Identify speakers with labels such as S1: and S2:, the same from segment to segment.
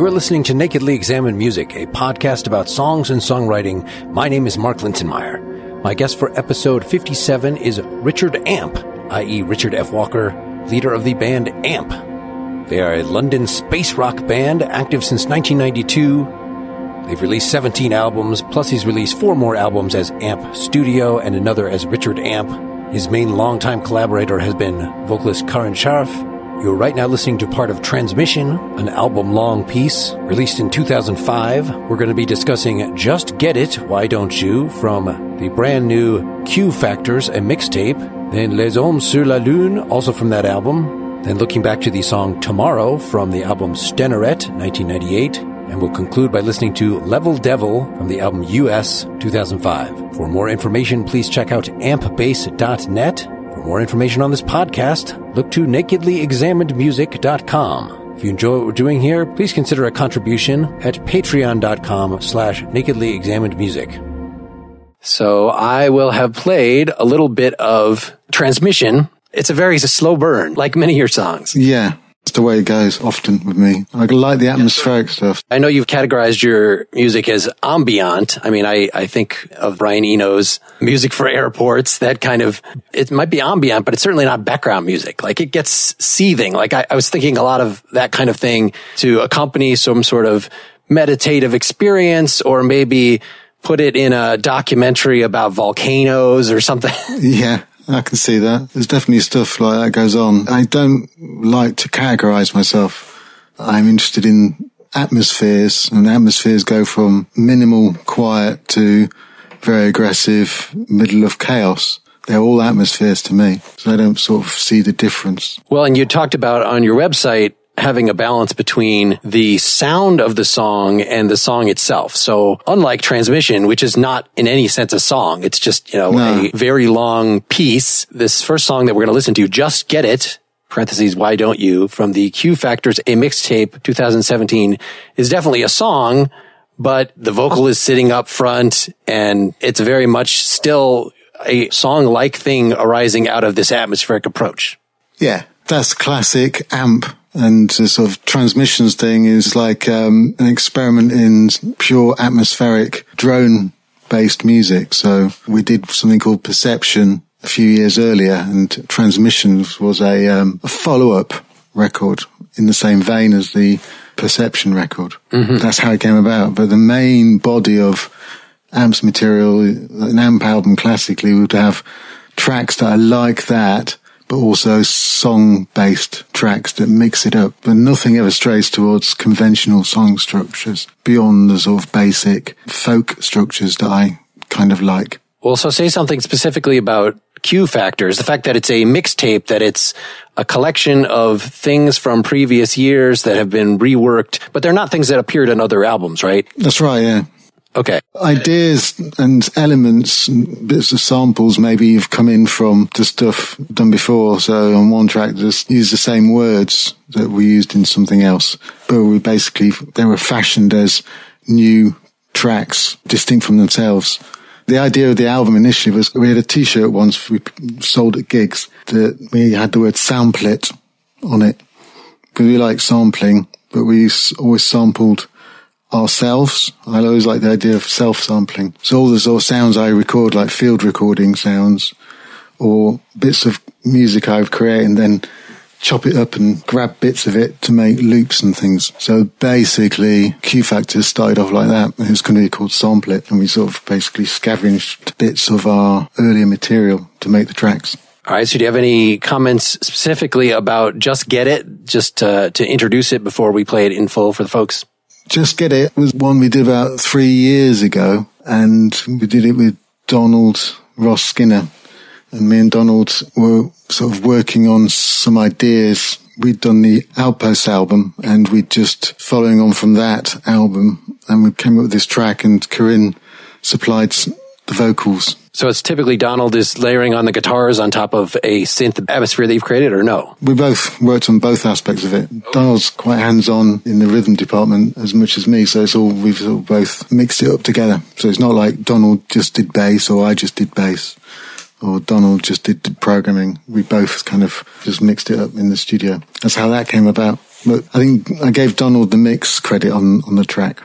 S1: You're listening to Nakedly Examined Music, a podcast about songs and songwriting. My name is Mark Linsenmeyer. My guest for episode 57 is Richard Amp, i.e., Richard F. Walker, leader of the band Amp. They are a London space rock band active since 1992. They've released 17 albums, plus he's released four more albums as Amp Studio and another as Richard Amp. His main longtime collaborator has been vocalist Karine Charff, you're right now listening to part of Transmission, an album long piece released in 2005. We're going to be discussing Just Get It, Why Don't You, from the brand new Q Factors, a mixtape. Then Les Ombres sur la Lune, also from that album. Then looking back to the song Tomorrow from the album Stenorette, 1998. And we'll conclude by listening to Level Devil from the album US 2005. For more information, please check out ampbass.net for more information on this podcast, look to nakedlyexaminedmusic.com. If you enjoy what we're doing here, please consider a contribution at patreon.com slash nakedlyexaminedmusic. So I will have played a little bit of transmission. It's a very it's a slow burn, like many of your songs.
S2: Yeah. It's the way it goes often with me. I like the atmospheric stuff.
S1: I know you've categorized your music as ambient. I mean, I, I think of Brian Eno's music for airports, that kind of, it might be ambient, but it's certainly not background music. Like it gets seething. Like I, I was thinking a lot of that kind of thing to accompany some sort of meditative experience or maybe put it in a documentary about volcanoes or something.
S2: Yeah. I can see that. There's definitely stuff like that goes on. I don't like to categorize myself. I'm interested in atmospheres and atmospheres go from minimal quiet to very aggressive middle of chaos. They're all atmospheres to me. So I don't sort of see the difference.
S1: Well, and you talked about on your website having a balance between the sound of the song and the song itself. So unlike transmission, which is not in any sense a song, it's just, you know, no. a very long piece. This first song that we're going to listen to, just get it. Parentheses, why don't you from the Q Factors, a mixtape 2017 is definitely a song, but the vocal is sitting up front and it's very much still a song like thing arising out of this atmospheric approach.
S2: Yeah. That's classic amp and the sort of transmissions thing is like um, an experiment in pure atmospheric drone based music. So we did something called Perception a few years earlier and Transmissions was a, um, a follow up record in the same vein as the Perception record. Mm-hmm. That's how it came about. But the main body of amps material, an amp album classically would have tracks that are like that but also song based tracks that mix it up. But nothing ever strays towards conventional song structures beyond the sort of basic folk structures that I kind of like.
S1: Well, so say something specifically about Q factors, the fact that it's a mixtape, that it's a collection of things from previous years that have been reworked, but they're not things that appeared on other albums, right?
S2: That's right, yeah.
S1: Okay.
S2: Ideas and elements, and bits of samples maybe you've come in from the stuff done before. So on one track, just use the same words that we used in something else, but we basically, they were fashioned as new tracks, distinct from themselves. The idea of the album initially was we had a t-shirt once we sold at gigs that we had the word sample it on it because we like sampling, but we always sampled ourselves. I always like the idea of self-sampling. So all the sort of sounds I record, like field recording sounds, or bits of music I've created and then chop it up and grab bits of it to make loops and things. So basically, Q Factors started off like that. It was going to be called Sample It, and we sort of basically scavenged bits of our earlier material to make the tracks.
S1: All right. So do you have any comments specifically about Just Get It, just to, to introduce it before we play it in full for the folks?
S2: Just Get It was one we did about three years ago, and we did it with Donald Ross Skinner. and me and Donald were sort of working on some ideas. We'd done the Outpost album and we'd just following on from that album and we came up with this track and Corinne supplied the vocals.
S1: So it's typically Donald is layering on the guitars on top of a synth atmosphere that you've created, or no?
S2: We both worked on both aspects of it. Donald's quite hands-on in the rhythm department as much as me, so it's all we've sort of both mixed it up together. So it's not like Donald just did bass or I just did bass or Donald just did the programming. We both kind of just mixed it up in the studio. That's how that came about. But I think I gave Donald the mix credit on, on the track.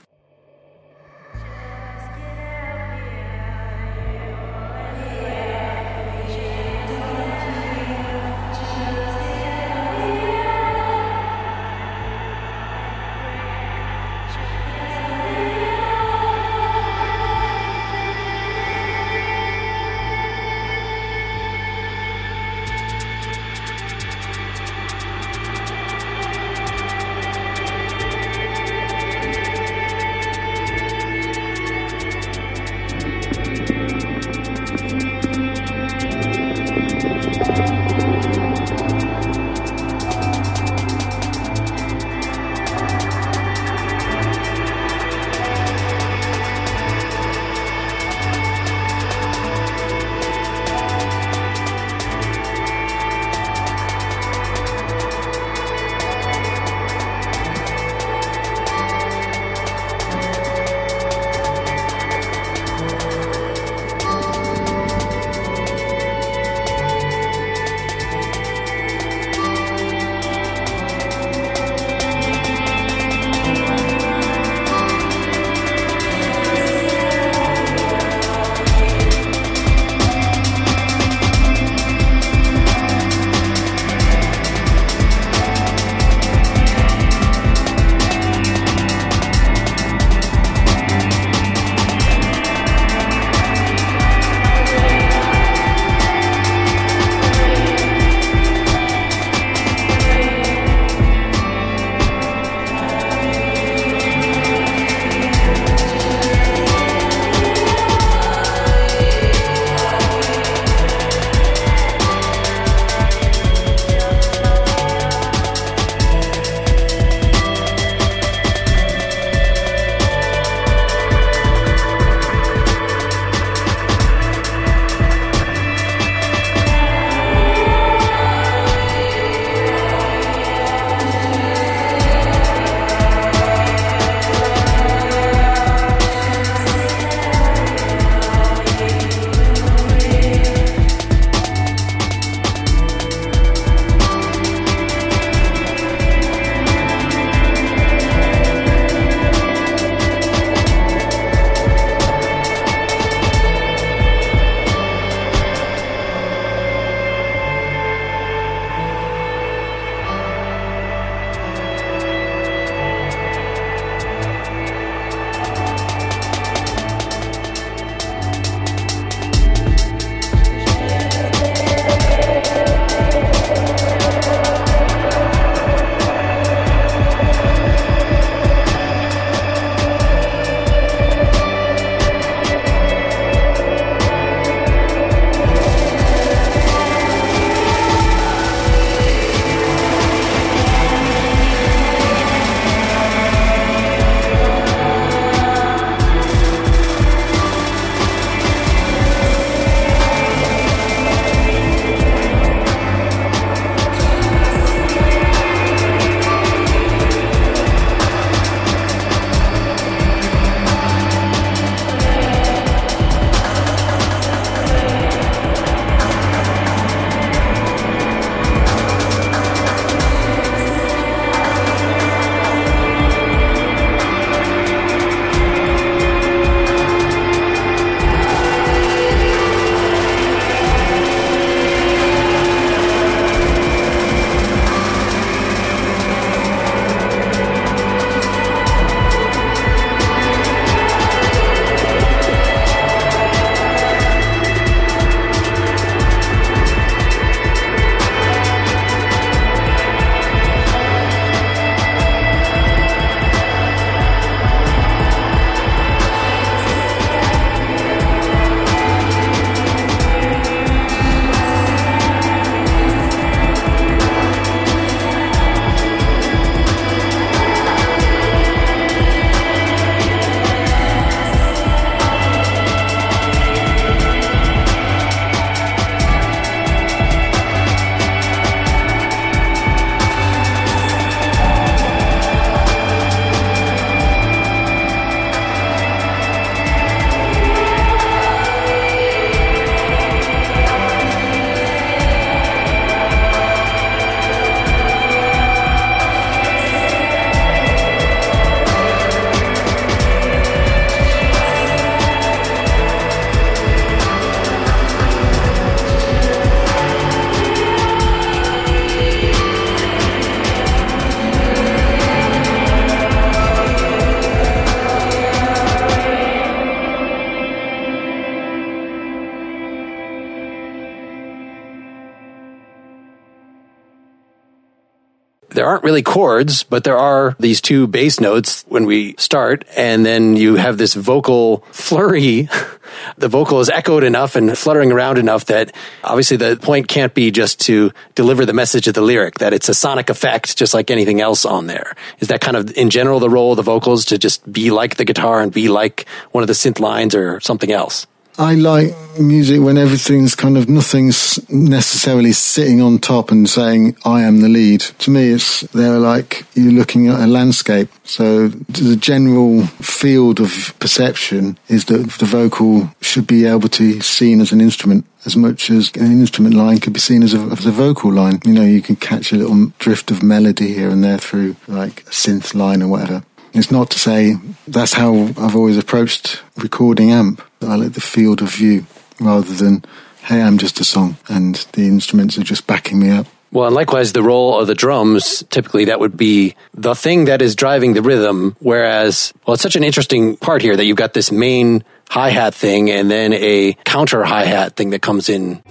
S1: There aren't really chords, but there are these two bass notes when we start, and then you have this vocal flurry. the vocal is echoed enough and fluttering around enough that obviously the point can't be just to deliver the message of the lyric, that it's a sonic effect just like anything else on there. Is that kind of in general the role of the vocals to just be like the guitar and be like one of the synth lines or something else?
S2: I like music when everything's kind of nothing's necessarily sitting on top and saying I am the lead. To me, it's they're like you're looking at a landscape. So the general field of perception is that the vocal should be able to be seen as an instrument as much as an instrument line could be seen as a, as a vocal line. You know, you can catch a little drift of melody here and there through like a synth line or whatever. It's not to say that's how I've always approached recording amp. I like the field of view rather than, hey, I'm just a song and the instruments are just backing me up.
S1: Well, and likewise, the role of the drums, typically that would be the thing that is driving the rhythm. Whereas, well, it's such an interesting part here that you've got this main hi hat thing and then a counter hi hat thing that comes in.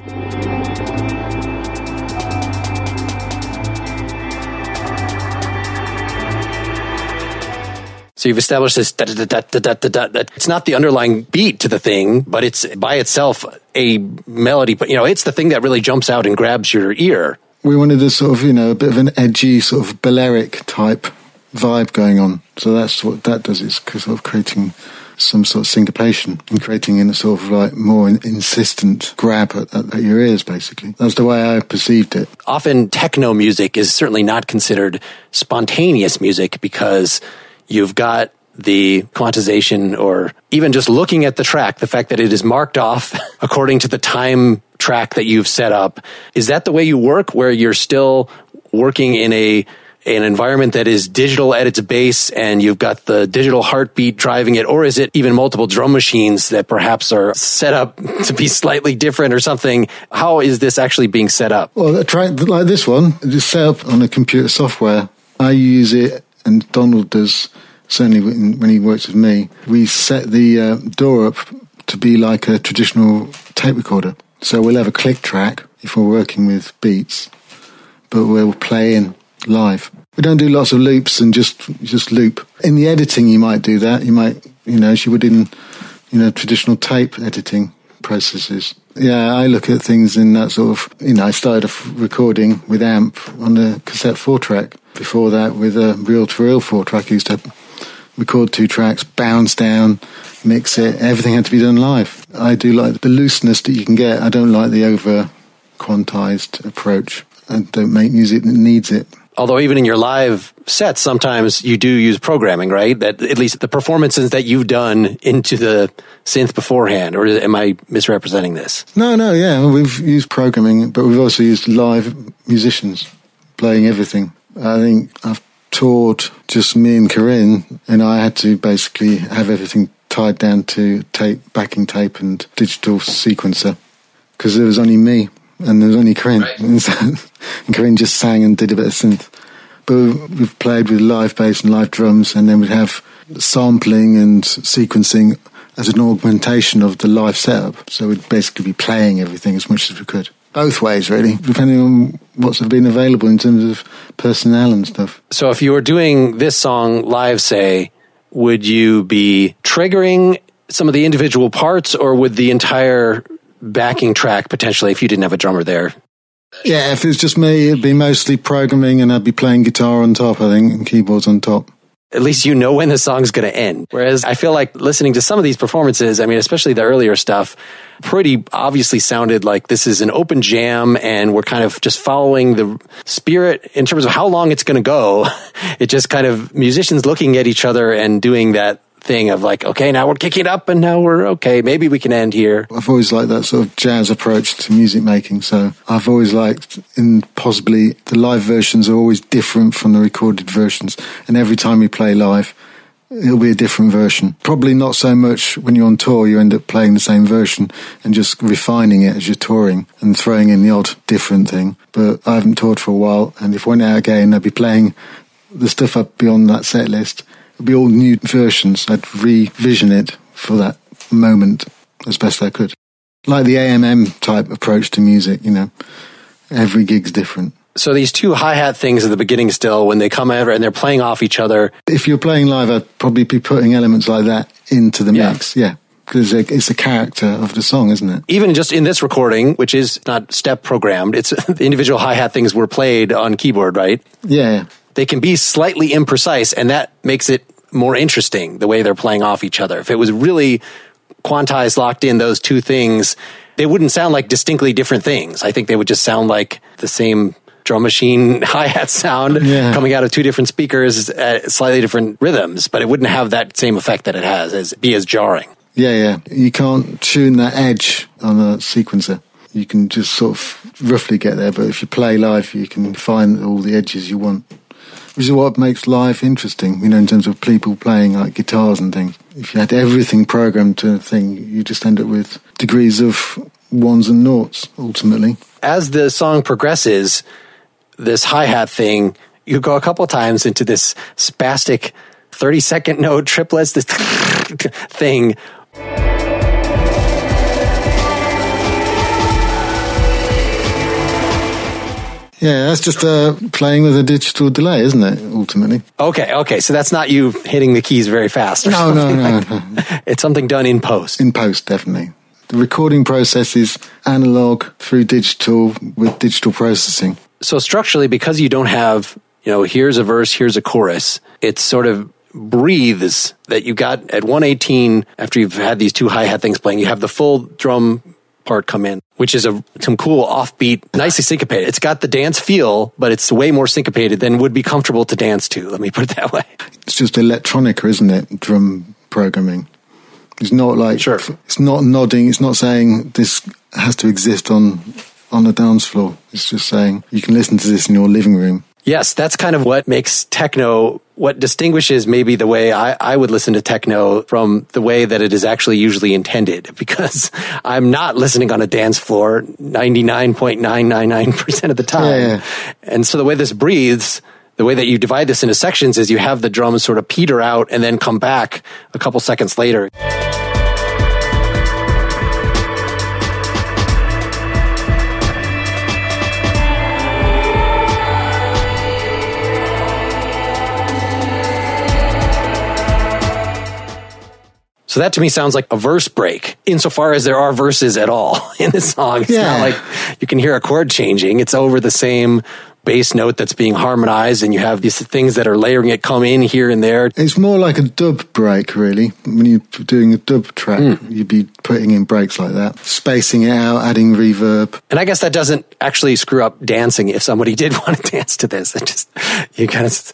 S1: So you've established this. Da, da, da, it's not the underlying beat to the thing, but it's by itself a melody. But you know, it's the thing that really jumps out and grabs your ear.
S2: We wanted a sort of you know a bit of an edgy sort of Balearic type vibe going on. So that's what that does. It's sort of creating some sort of syncopation and creating in a sort of like more insistent grab at, at, at, your ears, basically. That's the way I perceived it.
S1: Often techno music is certainly not considered spontaneous music because You've got the quantization or even just looking at the track, the fact that it is marked off according to the time track that you've set up. Is that the way you work where you're still working in a an environment that is digital at its base and you've got the digital heartbeat driving it, or is it even multiple drum machines that perhaps are set up to be slightly different or something? How is this actually being set up?
S2: Well, try like this one, it's set up on a computer software. I use it and Donald does certainly when he works with me, we set the uh, DAW up to be like a traditional tape recorder. So we'll have a click track if we're working with beats, but we'll play in live. We don't do lots of loops and just just loop. In the editing, you might do that. You might, you know, as you would in, you know, traditional tape editing processes. Yeah, I look at things in that sort of, you know, I started off recording with AMP on the cassette four track. Before that, with a reel to reel four track, I used to record two tracks, bounce down, mix it. Everything had to be done live. I do like the looseness that you can get. I don't like the over quantized approach. I don't make music that needs it.
S1: Although even in your live sets, sometimes you do use programming, right? That at least the performances that you've done into the synth beforehand, or am I misrepresenting this?
S2: No, no, yeah, we've used programming, but we've also used live musicians playing everything. I think I've toured just me and Corinne, and I had to basically have everything tied down to tape, backing tape, and digital sequencer because there was only me and there was only Corinne. Right. And, so, and Corinne just sang and did a bit of synth. But we've played with live bass and live drums, and then we'd have sampling and sequencing as an augmentation of the live setup. So we'd basically be playing everything as much as we could both ways, really, depending on what's been available in terms of personnel and stuff.
S1: So, if you were doing this song live, say, would you be triggering some of the individual parts, or would the entire backing track potentially, if you didn't have a drummer there?
S2: Yeah, if it's just me, it'd be mostly programming, and I'd be playing guitar on top, I think, and keyboards on top
S1: at least you know when the song's going to end. Whereas I feel like listening to some of these performances, I mean, especially the earlier stuff, pretty obviously sounded like this is an open jam and we're kind of just following the spirit in terms of how long it's going to go. It just kind of musicians looking at each other and doing that thing of like, okay, now we're kicking up and now we're okay. Maybe we can end here.
S2: I've always liked that sort of jazz approach to music making. So I've always liked in possibly the live versions are always different from the recorded versions. And every time we play live, it'll be a different version. Probably not so much when you're on tour, you end up playing the same version and just refining it as you're touring and throwing in the odd different thing. But I haven't toured for a while, and if I went out again, I'd be playing the stuff up beyond that set list It'd be all new versions. I'd revision it for that moment as best I could. Like the AMM type approach to music, you know, every gig's different.
S1: So these two hi hat things at the beginning still, when they come over and they're playing off each other.
S2: If you're playing live, I'd probably be putting elements like that into the
S1: Yeah.
S2: mix. Yeah. Because it's a character of the song, isn't it?
S1: Even just in this recording, which is not step programmed, it's the individual hi hat things were played on keyboard, right?
S2: Yeah.
S1: They can be slightly imprecise, and that makes it more interesting the way they're playing off each other. If it was really quantized, locked in those two things, they wouldn't sound like distinctly different things. I think they would just sound like the same drum machine hi hat sound
S2: Yeah.
S1: coming out of two different speakers at slightly different rhythms, but it wouldn't have that same effect that it has as be as jarring.
S2: Yeah, yeah. You can't tune that edge on a sequencer. You can just sort of roughly get there, but if you play live, you can find all the edges you want. Which is what makes life interesting, you know, in terms of people playing like guitars and things. If you had everything programmed to a thing, you just end up with degrees of ones and noughts, ultimately.
S1: as the song progresses, this hi hat thing, you go a couple times into this spastic 30 second note triplets, this thing.
S2: Yeah, that's just uh, playing with a digital delay, isn't it, ultimately?
S1: Okay, okay, so that's not you hitting the keys very fast.
S2: No, no, no,
S1: like-
S2: no.
S1: It's something done in post.
S2: In post, definitely. The recording process is analog through digital with digital processing.
S1: So structurally, because you don't have, you know, here's a verse, here's a chorus, it sort of breathes that you got at 118 after you've had these two hi-hat things playing, you have the full drum part come in, which is a some cool offbeat, nicely syncopated. It's got the dance feel, but it's way more syncopated than would be comfortable to dance to. Let me put it that way.
S2: It's just electronica, isn't it? Drum programming. It's not like
S1: Sure.
S2: it's not nodding. It's not saying this has to exist on on the dance floor. It's just saying you can listen to this in your living room.
S1: Yes, that's kind of what makes techno, what distinguishes maybe the way I, I would listen to techno from the way that it is actually usually intended. Because I'm not listening on a dance floor 99.999% of the time.
S2: Yeah, yeah.
S1: And so the way this breathes, the way that you divide this into sections is you have the drums sort of peter out and then come back a couple seconds later. So that to me sounds like a verse break, insofar as there are verses at all in this song. It's
S2: Yeah.
S1: not like you can hear a chord changing. It's over the same bass note that's being harmonized, and you have these things that are layering it come in here and there.
S2: It's more like a dub break, really. When you're doing a dub track, hmm. you'd be putting in breaks like that, spacing it out, adding reverb.
S1: And I guess that doesn't actually screw up dancing if somebody did want to dance to this. It just, you kind of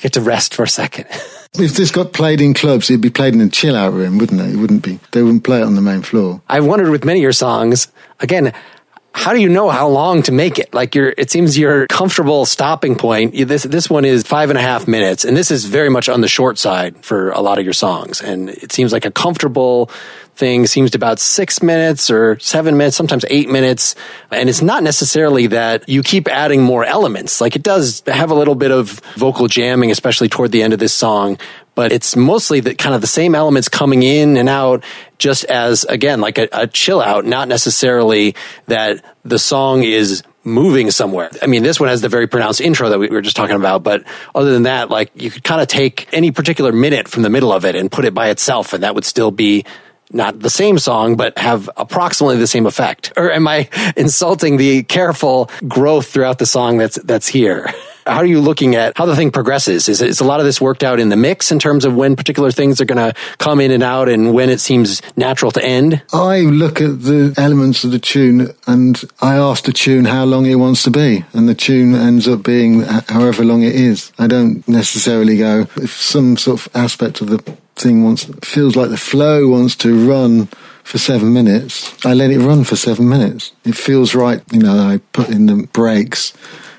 S1: get to rest for a second.
S2: If this got played in clubs, it'd be played in a chill out room, wouldn't it? It wouldn't be. They wouldn't play it on the main floor.
S1: I've wondered with many of your songs, again, how do you know how long to make it? Like your, it seems your comfortable stopping point. This this one is five and a half minutes, and this is very much on the short side for a lot of your songs. And it seems like a comfortable thing seems to about six minutes or seven minutes, sometimes eight minutes. And it's not necessarily that you keep adding more elements. Like it does have a little bit of vocal jamming, especially toward the end of this song. But it's mostly the kind of the same elements coming in and out, just as again, like a, a chill out, not necessarily that the song is moving somewhere. I mean, this one has the very pronounced intro that we were just talking about, but other than that, like you could kind of take any particular minute from the middle of it and put it by itself, and that would still be not the same song, but have approximately the same effect. Or am I insulting the careful growth throughout the song that's that's here? How are you looking at how the thing progresses? Is, is a lot of this worked out in the mix in terms of when particular things are going to come in and out and when it seems natural to end?
S2: I look at the elements of the tune and I ask the tune how long it wants to be, and the tune ends up being however long it is. I don't necessarily go if some sort of aspect of the thing wants feels like the flow wants to run for seven minutes. I let it run for seven minutes. It feels right, you know. I put in the breaks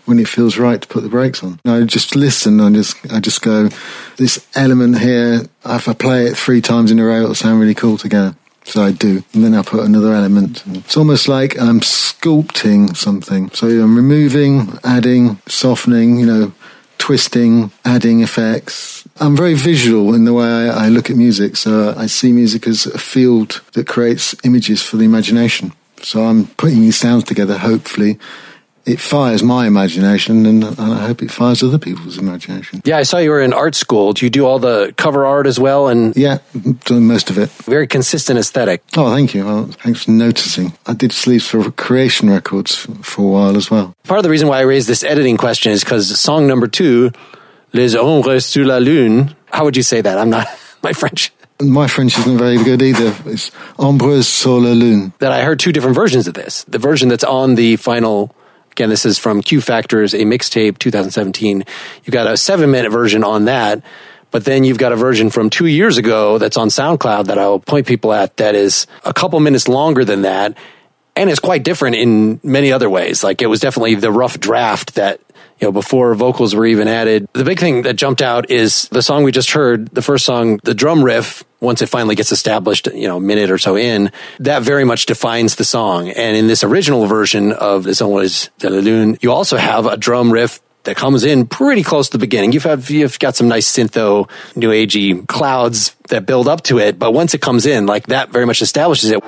S2: when it feels right to put the brakes on. I just listen. I just I just go. This element here. If I play it three times in a row, it'll sound really cool together. So I do, and then I put another element. It's almost like I'm sculpting something. So I'm removing, adding, softening. You know, twisting, adding effects. I'm very visual in the way I, I look at music. So I see music as a field that creates images for the imagination. So I'm putting these sounds together, hopefully, it fires my imagination, and, and I hope it fires other people's imagination.
S1: Yeah, I saw you were in art school. Do you do all the cover art as well? And
S2: Yeah, doing most of it.
S1: very consistent aesthetic.
S2: Oh, thank you. Well, thanks for noticing. I did sleeves for Creation Records for a while as well.
S1: Part of the reason why I raised this editing question is because song number two, Les Ombres sur la Lune. How would you say that? I'm not my French.
S2: My French isn't very good either. It's Ombres sur la Lune.
S1: That I heard two different versions of this. The version that's on the final. Again, this is from Q Factors, a mixtape 2017. You've got a seven minute version on that, but then you've got a version from two years ago that's on SoundCloud that I'll point people at that is a couple minutes longer than that. And it's quite different in many other ways. Like it was definitely the rough draft that you know, before vocals were even added. The big thing that jumped out is the song we just heard, the first song, the drum riff, once it finally gets established, you know, a minute or so in, that very much defines the song. And in this original version of Les Ombres de la Lune, you also have a drum riff that comes in pretty close to the beginning. You've have, you've got some nice syntho, new agey clouds that build up to it. But once it comes in, like that very much establishes it.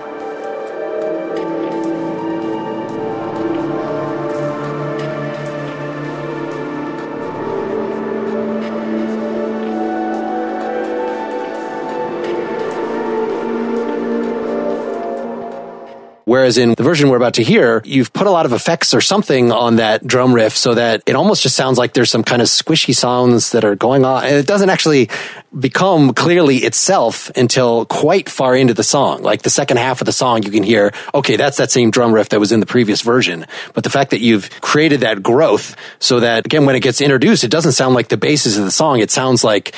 S1: Whereas in the version we're about to hear, you've put a lot of effects or something on that drum riff so that it almost just sounds like there's some kind of squishy sounds that are going on. And it doesn't actually become clearly itself until quite far into the song. Like the second half of the song, you can hear, okay, that's that same drum riff that was in the previous version. But the fact that you've created that growth so that, again, when it gets introduced, it doesn't sound like the basis of the song. It sounds like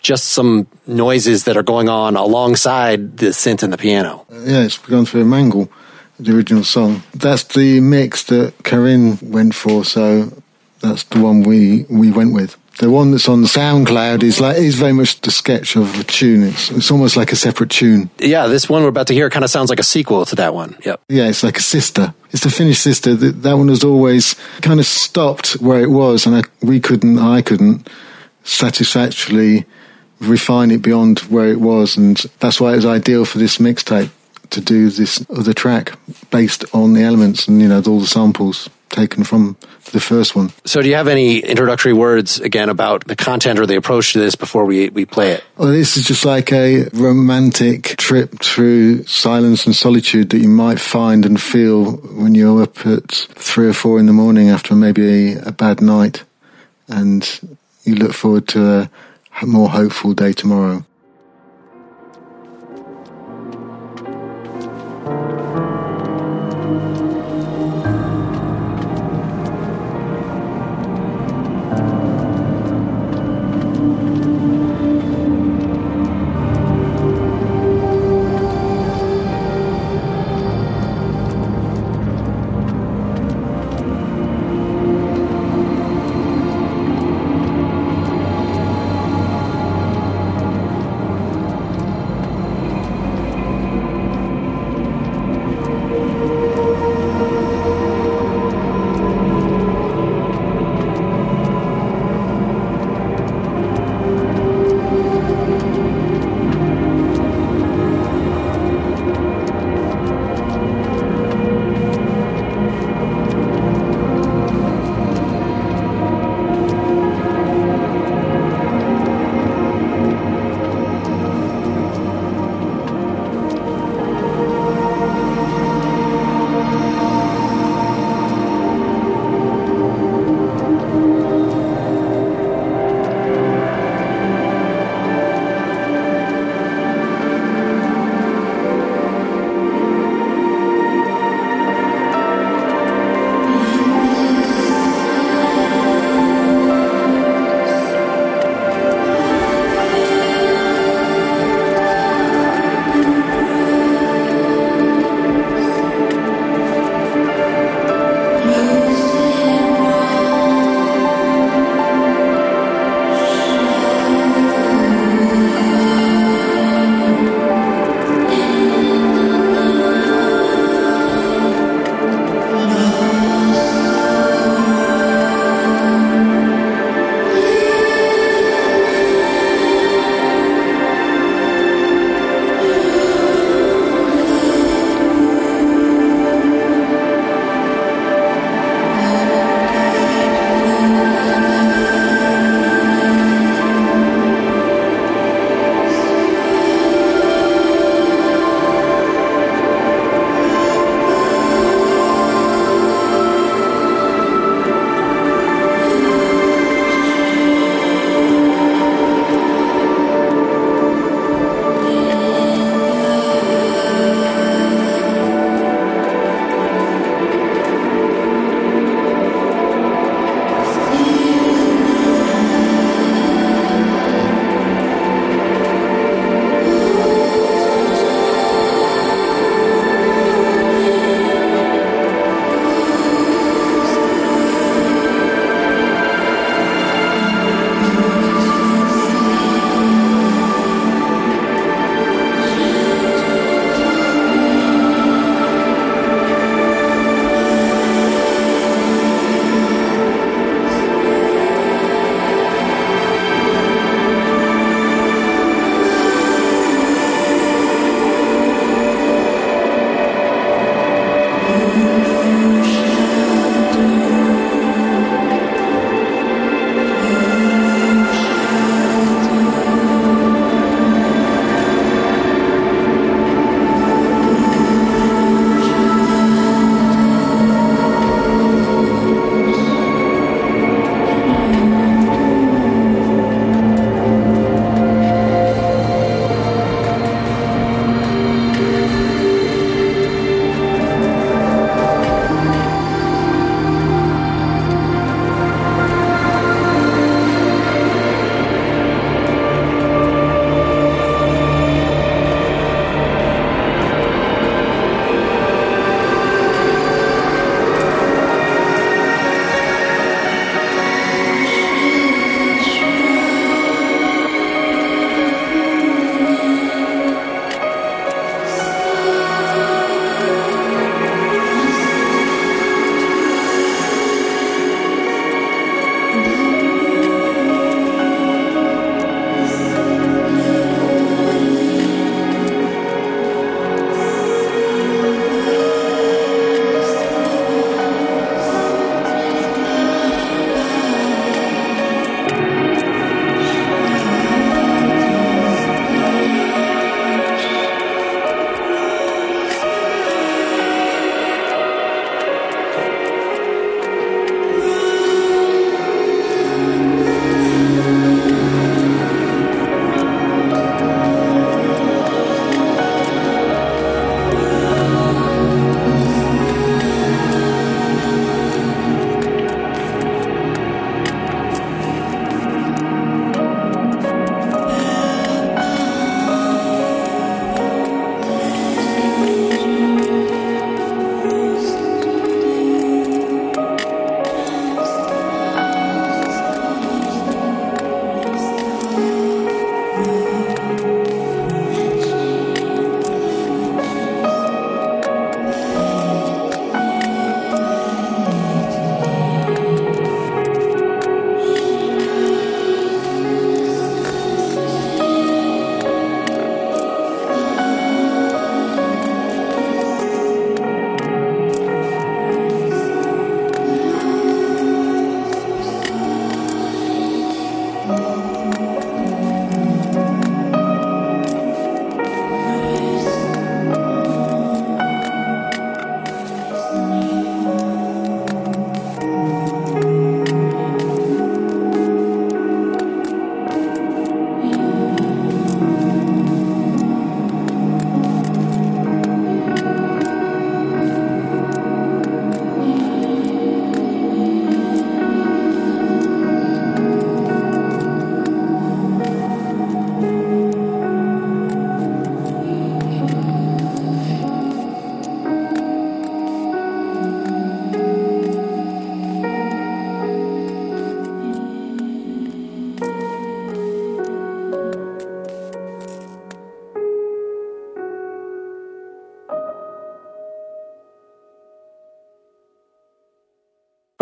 S1: just some noises that are going on alongside the synth and the piano.
S2: Yeah, it's gone through a mangle, the original song. That's the mix that Karine went for, so that's the one we, we went with. The one that's on SoundCloud is like is very much the sketch of a tune. It's it's almost like a separate tune.
S1: Yeah, this one we're about to hear kind of sounds like a sequel to that one. Yep.
S2: Yeah, it's like a sister. It's the Finnish sister. That that one was always kind of stopped where it was, and I, we couldn't, I couldn't satisfactorily refine it beyond where it was, and that's why it was ideal for this mixtape to do this other track based on the elements and you know all the samples taken from the first one.
S1: So, do you have any introductory words again about the content or the approach to this before we, we play it?
S2: Well, this is just like a romantic trip through silence and solitude that you might find and feel when you're up at three or four in the morning after maybe a, a bad night and you look forward to a more hopeful day tomorrow.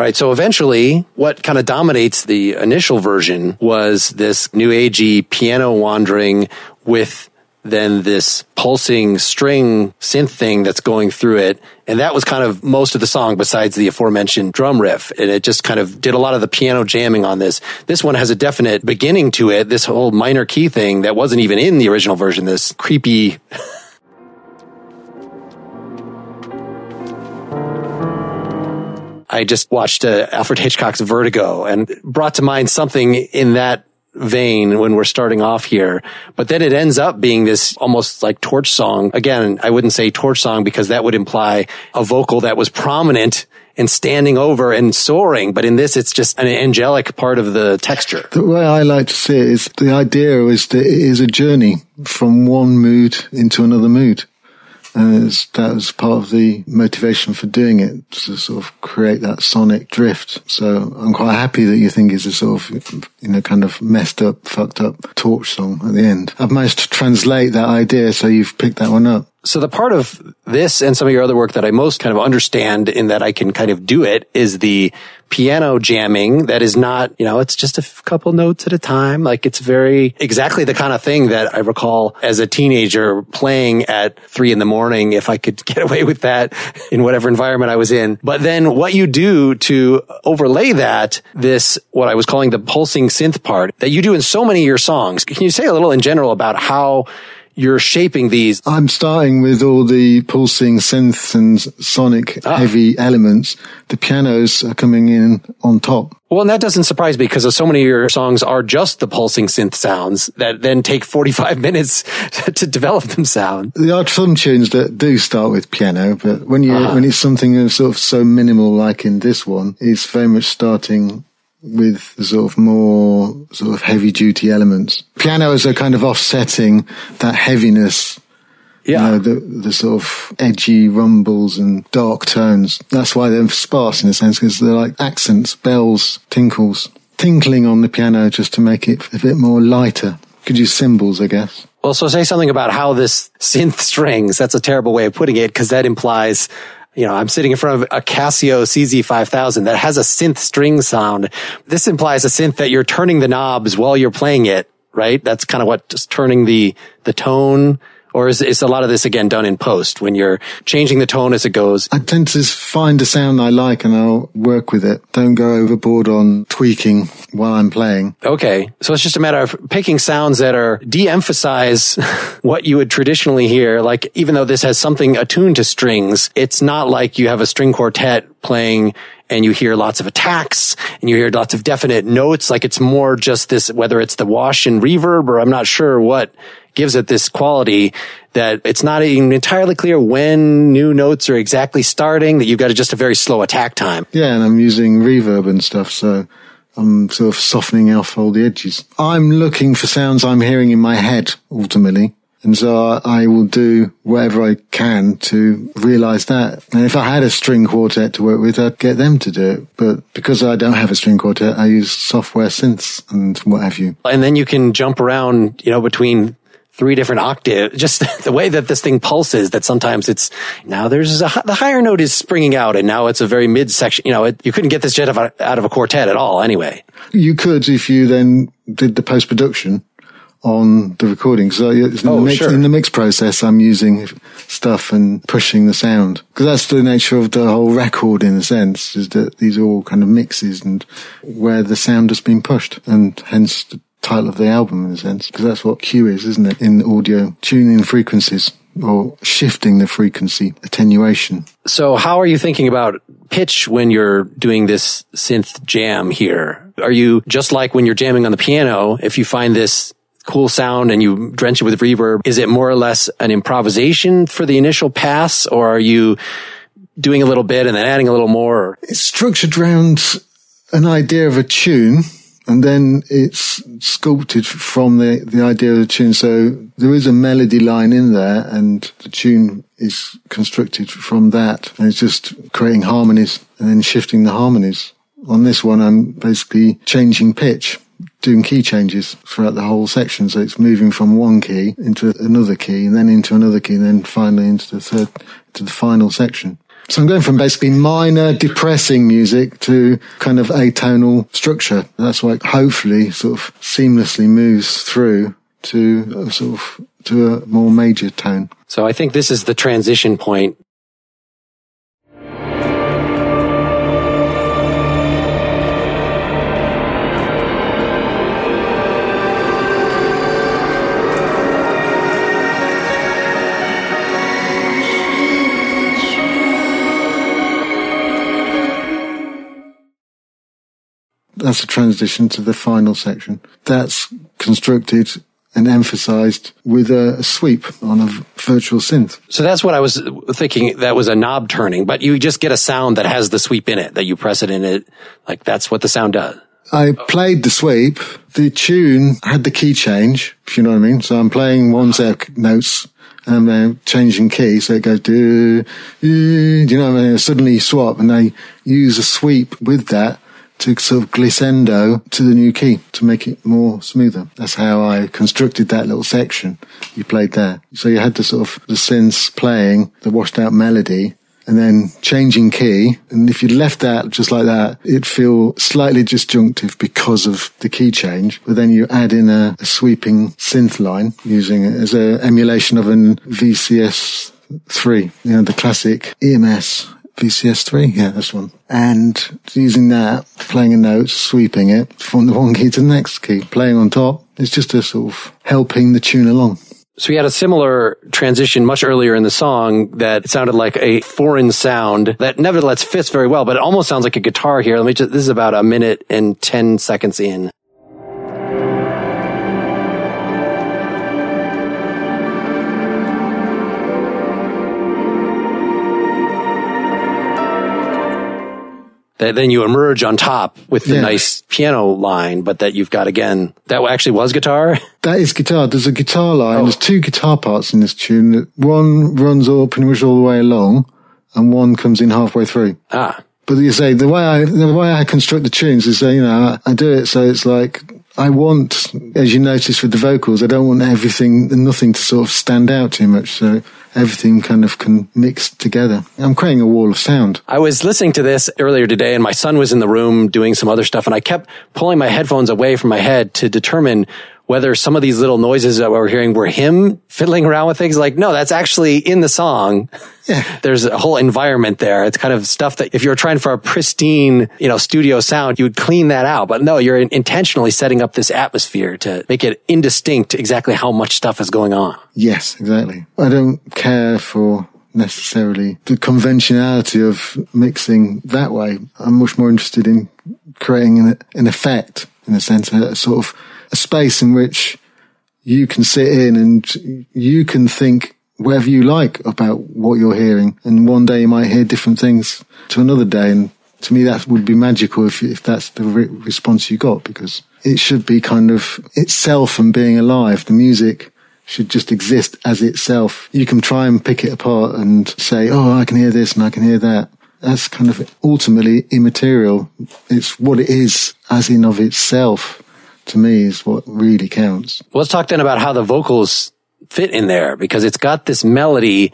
S1: Right. So eventually what kind of dominates the initial version was this new agey piano wandering with then this pulsing string synth thing that's going through it. And that was kind of most of the song besides the aforementioned drum riff. And it just kind of did a lot of the piano jamming on this. This one has a definite beginning to it. This whole minor key thing that wasn't even in the original version, this creepy I just watched uh, Alfred Hitchcock's Vertigo and brought to mind something in that vein when we're starting off here. But then it ends up being this almost like torch song. Again, I wouldn't say torch song because that would imply a vocal that was prominent and standing over and soaring. But in this, it's just an angelic part of the texture.
S2: The way I like to see it is the idea is that it is a journey from one mood into another mood. And that was part of the motivation for doing it to sort of create that sonic drift. So I'm quite happy that you think it's a sort of, you know, kind of messed up, fucked up torch song at the end. I've managed to translate that idea. So you've picked that one up.
S1: So the part of this and some of your other work that I most kind of understand in that I can kind of do it is the piano jamming that is not, you know, it's just a couple notes at a time. Like it's very exactly the kind of thing that I recall as a teenager playing at three in the morning if I could get away with that in whatever environment I was in. But then what you do to overlay that, this, what I was calling the pulsing synth part that you do in so many of your songs. Can you say a little in general about how you're shaping these?
S2: I'm starting with all the pulsing synth and sonic ah. heavy elements. The pianos are coming in on top.
S1: Well, and that doesn't surprise me because so many of your songs are just the pulsing synth sounds that then take 45 minutes to develop them sound.
S2: There are some tunes that do start with piano, but when you, uh-huh. when it's something sort of so minimal like in this one, it's very much starting with the sort of more sort of heavy duty elements. Pianos are kind of offsetting that heaviness. Yeah. You know, the, the sort of edgy rumbles and dark tones. That's why they're sparse in a sense, because they're like accents, bells, tinkles, tinkling on the piano just to make it a bit more lighter. Could use cymbals, I guess.
S1: Well, so say something about how this synth strings, that's a terrible way of putting it, because that implies you know, I'm sitting in front of a Casio CZ5000 that has a synth string sound. This implies a synth that you're turning the knobs while you're playing it, right? That's kind of what just turning the, the tone or is, is a lot of this again done in post when you're changing the tone as it goes?
S2: I tend to find a sound I like and I'll work with it. Don't go overboard on tweaking while I'm playing.
S1: Okay. So it's just a matter of picking sounds that are de-emphasize what you would traditionally hear. Like even though this has something attuned to strings, it's not like you have a string quartet playing and you hear lots of attacks and you hear lots of definite notes. Like it's more just this, whether it's the wash and reverb or I'm not sure what gives it this quality that it's not even entirely clear when new notes are exactly starting, that you've got just a very slow attack time.
S2: Yeah, and I'm using reverb and stuff, so I'm sort of softening off all the edges. I'm looking for sounds I'm hearing in my head, ultimately. And so I, will do whatever I can to realize that. And if I had a string quartet to work with, I'd get them to do it. But because I don't have a string quartet, I use software synths and what have you.
S1: And then you can jump around, you know, between three different octaves, just the way that this thing pulses that sometimes it's now there's a, the higher note is springing out and now it's a very mid section. You know, it, you couldn't get this jet out of a quartet at all anyway.
S2: You could if you then did the post production on the recording. So uh, in, oh, the mix, sure. in the mix process, I'm using stuff and pushing the sound because that's the nature of the whole record in a sense is that these are all kind of mixes and where the sound has been pushed and hence the title of the album in a sense, because that's what Q is, isn't it? In audio, tuning frequencies or shifting the frequency, attenuation.
S1: So how are you thinking about pitch when you're doing this synth jam here? Are you just like when you're jamming on the piano, if you find this cool sound and you drench it with reverb, is it more or less an improvisation for the initial pass or are you doing a little bit and then adding a little more?
S2: It's structured around an idea of a tune and then it's sculpted from the, the idea of the tune. So there is a melody line in there and the tune is constructed from that. And it's just creating harmonies and then shifting the harmonies. On this one, I'm basically changing pitch, doing key changes throughout the whole section. So it's moving from one key into another key and then into another key and then finally into the third, to the final section. So I'm going from basically minor, depressing music to kind of atonal structure. That's why it hopefully sort of seamlessly moves through to a sort of to a more major tone.
S1: So I think this is the transition point
S2: that's a transition to the final section. That's constructed and emphasized with a, sweep on a virtual synth.
S1: So that's what I was thinking. That was a knob turning, but you just get a sound that has the sweep in it, that you press it in it. Like that's what the sound does.
S2: I played the sweep. The tune had the key change, if you know what I mean. So I'm playing one set of notes and I'm uh, changing key. So it goes, do, do you know what I mean? Suddenly swap and they use a sweep with that to sort of glissando to the new key to make it more smoother. That's how I constructed that little section you played there. So you had the sort of the synths playing the washed out melody and then changing key. And if you left that just like that, it'd feel slightly disjunctive because of the key change. But then you add in a, a sweeping synth line using it as an emulation of an VCS 3, you know, the classic EMS VCS3, yeah, that's one. And using that, playing a note, sweeping it from the one key to the next key, playing on top. It's just a sort of helping the tune along.
S1: So we had a similar transition much earlier in the song that sounded like a foreign sound that nevertheless fits very well, but it almost sounds like a guitar here. Let me just, this is about a minute and 10 seconds in. That then you emerge on top with the yeah. nice piano line, but that you've got again, that actually was guitar?
S2: That is guitar. There's a guitar line. Oh. There's two guitar parts in this tune. One runs all pretty much all the way along and one comes in halfway through.
S1: Ah.
S2: But you say the way I, the way I construct the tunes is, that, you know, I, I do it so it's like I want, as you notice with the vocals, I don't want everything, nothing to sort of stand out too much. So everything kind of can mix together. I'm creating a wall of sound.
S1: I was listening to this earlier today and my son was in the room doing some other stuff and I kept pulling my headphones away from my head to determine whether some of these little noises that we are hearing were him fiddling around with things like, no, that's actually in the song. Yeah. There's a whole environment there. It's kind of stuff that if you're trying for a pristine, you know, studio sound, you would clean that out. But no, you're intentionally setting up this atmosphere to make it indistinct exactly how much stuff is going on.
S2: Yes, exactly. I don't care for necessarily the conventionality of mixing that way. I'm much more interested in creating an, an effect in a sense, a sort of a space in which you can sit in and you can think whatever you like about what you're hearing. And one day you might hear different things to another day. And to me, that would be magical if, if that's the re- response you got, because it should be kind of itself and being alive. The music should just exist as itself. You can try and pick it apart and say, Oh, I can hear this and I can hear that. That's kind of ultimately immaterial. It's what it is as in of itself to me is what really counts.
S1: Well, let's talk then about how the vocals fit in there because it's got this melody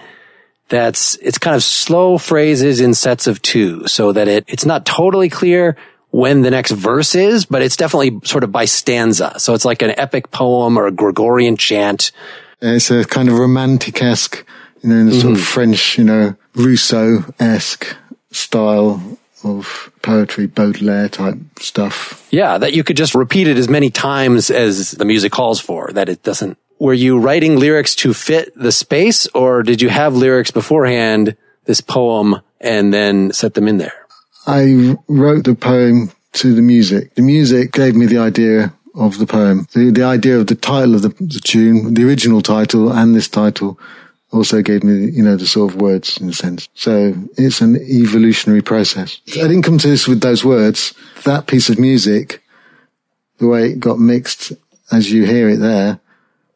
S1: that's, it's kind of slow phrases in sets of two so that it, it's not totally clear when the next verse is, but it's definitely sort of by stanza. So it's like an epic poem or a Gregorian chant.
S2: It's a kind of romantic-esque, you know, mm-hmm. sort of mm-hmm. French, you know, Rousseau-esque style of poetry, Baudelaire type stuff.
S1: Yeah, that you could just repeat it as many times as the music calls for, that it doesn't. Were you writing lyrics to fit the space or did you have lyrics beforehand, this poem, and then set them in there?
S2: I wrote the poem to the music. The music gave me the idea of the poem. The, the idea of the title of the, the tune, the original title and this title also gave me, you know, the sort of words in a sense. So it's an evolutionary process. I didn't come to this with those words. That piece of music, the way it got mixed as you hear it there,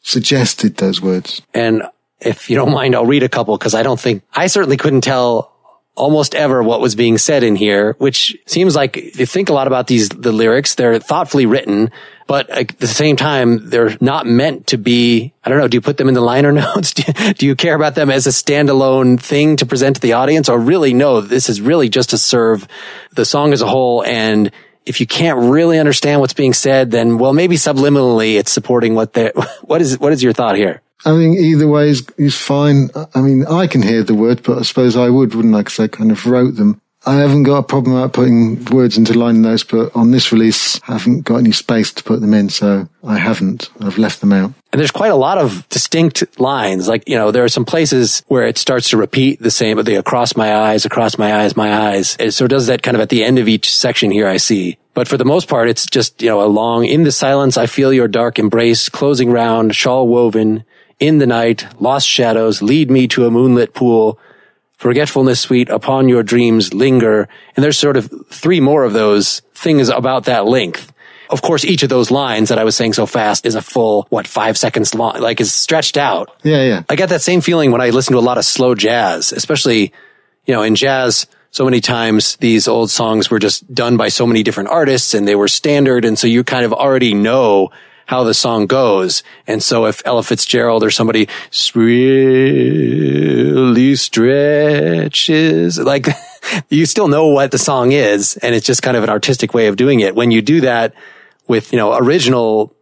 S2: suggested those words.
S1: And if you don't mind, I'll read a couple because I don't think, I certainly couldn't tell almost ever what was being said in here, which seems like you think a lot about these, the lyrics. They're thoughtfully written, but at the same time, they're not meant to be, I don't know, do you put them in the liner notes? Do you, do you care about them as a standalone thing to present to the audience? Or really, no, this is really just to serve the song as a whole. And if you can't really understand what's being said, then, well, maybe subliminally it's supporting what they what is, what is your thought here?
S2: I mean, either way is, is fine. I mean, I can hear the word, but I suppose I would, wouldn't I? Because I kind of wrote them. I haven't got a problem about putting words into line notes, but on this release, I haven't got any space to put them in, so I haven't. I've left them out.
S1: And there's quite a lot of distinct lines. Like, you know, there are some places where it starts to repeat the same, the across my eyes, across my eyes, my eyes. And so does that kind of at the end of each section here, I see. But for the most part, it's just, you know, a long, in the silence, I feel your dark embrace, closing round, shawl woven, in the night, lost shadows, lead me to a moonlit pool, forgetfulness sweet, upon your dreams linger. And there's sort of three more of those things about that length. Of course, each of those lines that I was saying so fast is a full, what, five seconds long, like is stretched out.
S2: Yeah, yeah.
S1: I get that same feeling when I listen to a lot of slow jazz, especially, you know, in jazz, so many times these old songs were just done by so many different artists and they were standard. And so you kind of already know how the song goes. And so if Ella Fitzgerald or somebody really stretches, like you still know what the song is. And it's just kind of an artistic way of doing it. When you do that with, you know, original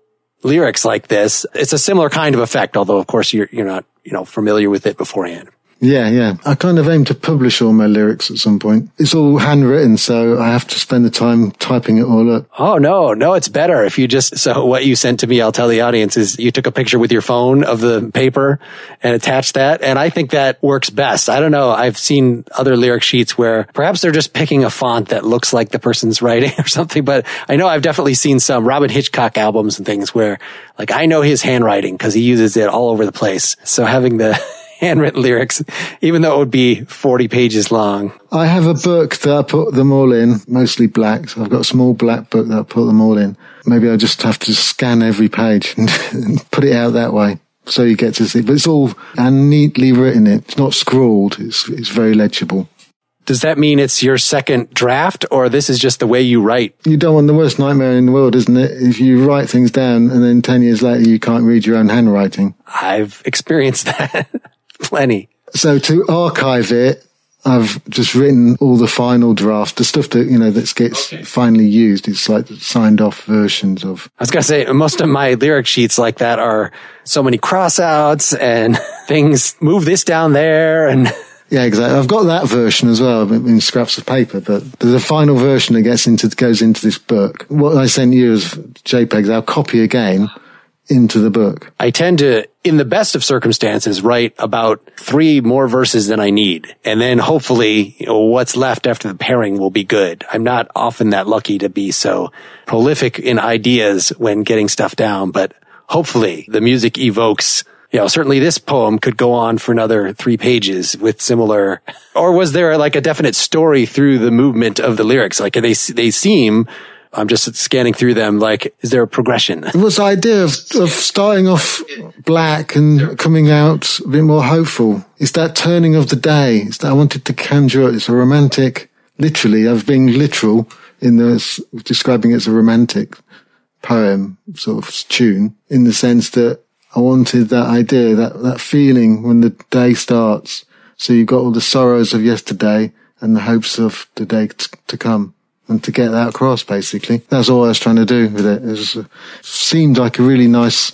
S1: lyrics like this, it's a similar kind of effect. Although of course you're, you're not, you know, familiar with it beforehand.
S2: Yeah, yeah. I kind of aim to publish all my lyrics at some point. It's all handwritten, so I have to spend the time typing it all up.
S1: Oh, no, no, it's better if you just, so what you sent to me, I'll tell the audience is you took a picture with your phone of the paper and attached that. And I think that works best. I don't know. I've seen other lyric sheets where perhaps they're just picking a font that looks like the person's writing or something, but I know I've definitely seen some Robyn Hitchcock albums and things where like I know his handwriting because he uses it all over the place. So having the, handwritten lyrics, even though it would be 40 pages long.
S2: I have a book that I put them all in, mostly black. So I've got a small black book that I put them all in. Maybe I just have to scan every page and, and put it out that way. So you get to see, but it's all and neatly written. It's not scrawled. It's, it's very legible.
S1: Does that mean it's your second draft or this is just the way you write?
S2: You don't want the worst nightmare in the world, isn't it? If you write things down and then 10 years later you can't read your own handwriting.
S1: I've experienced that. Plenty.
S2: So to archive it, I've just written all the final draft, the stuff that, you know, that gets okay. finally used. It's like signed off versions of.
S1: I was going to say, most of my lyric sheets like that are so many crossouts and things move this down there and.
S2: Yeah, exactly. I've got that version as well in scraps of paper, but the final version that gets into, goes into this book. What I sent you as JPEGs, I'll copy again into the book.
S1: I tend to, in the best of circumstances, write about three more verses than I need. And then hopefully you know, what's left after the pairing will be good. I'm not often that lucky to be so prolific in ideas when getting stuff down, but hopefully the music evokes you know, certainly this poem could go on for another three pages with similar, or was there like a definite story through the movement of the lyrics? Like they, they seem I'm just scanning through them. Like, is there a progression?
S2: It was the idea of, of starting off black and coming out a bit more hopeful. It's that turning of the day. It's that I wanted to conjure. It's a romantic, literally, I've been literal in this, describing it as a romantic poem sort of tune in the sense that I wanted that idea, that, that feeling when the day starts. So you've got all the sorrows of yesterday and the hopes of the day t- to come and to get that across, basically. That's all I was trying to do with it. It was, uh, seemed like a really nice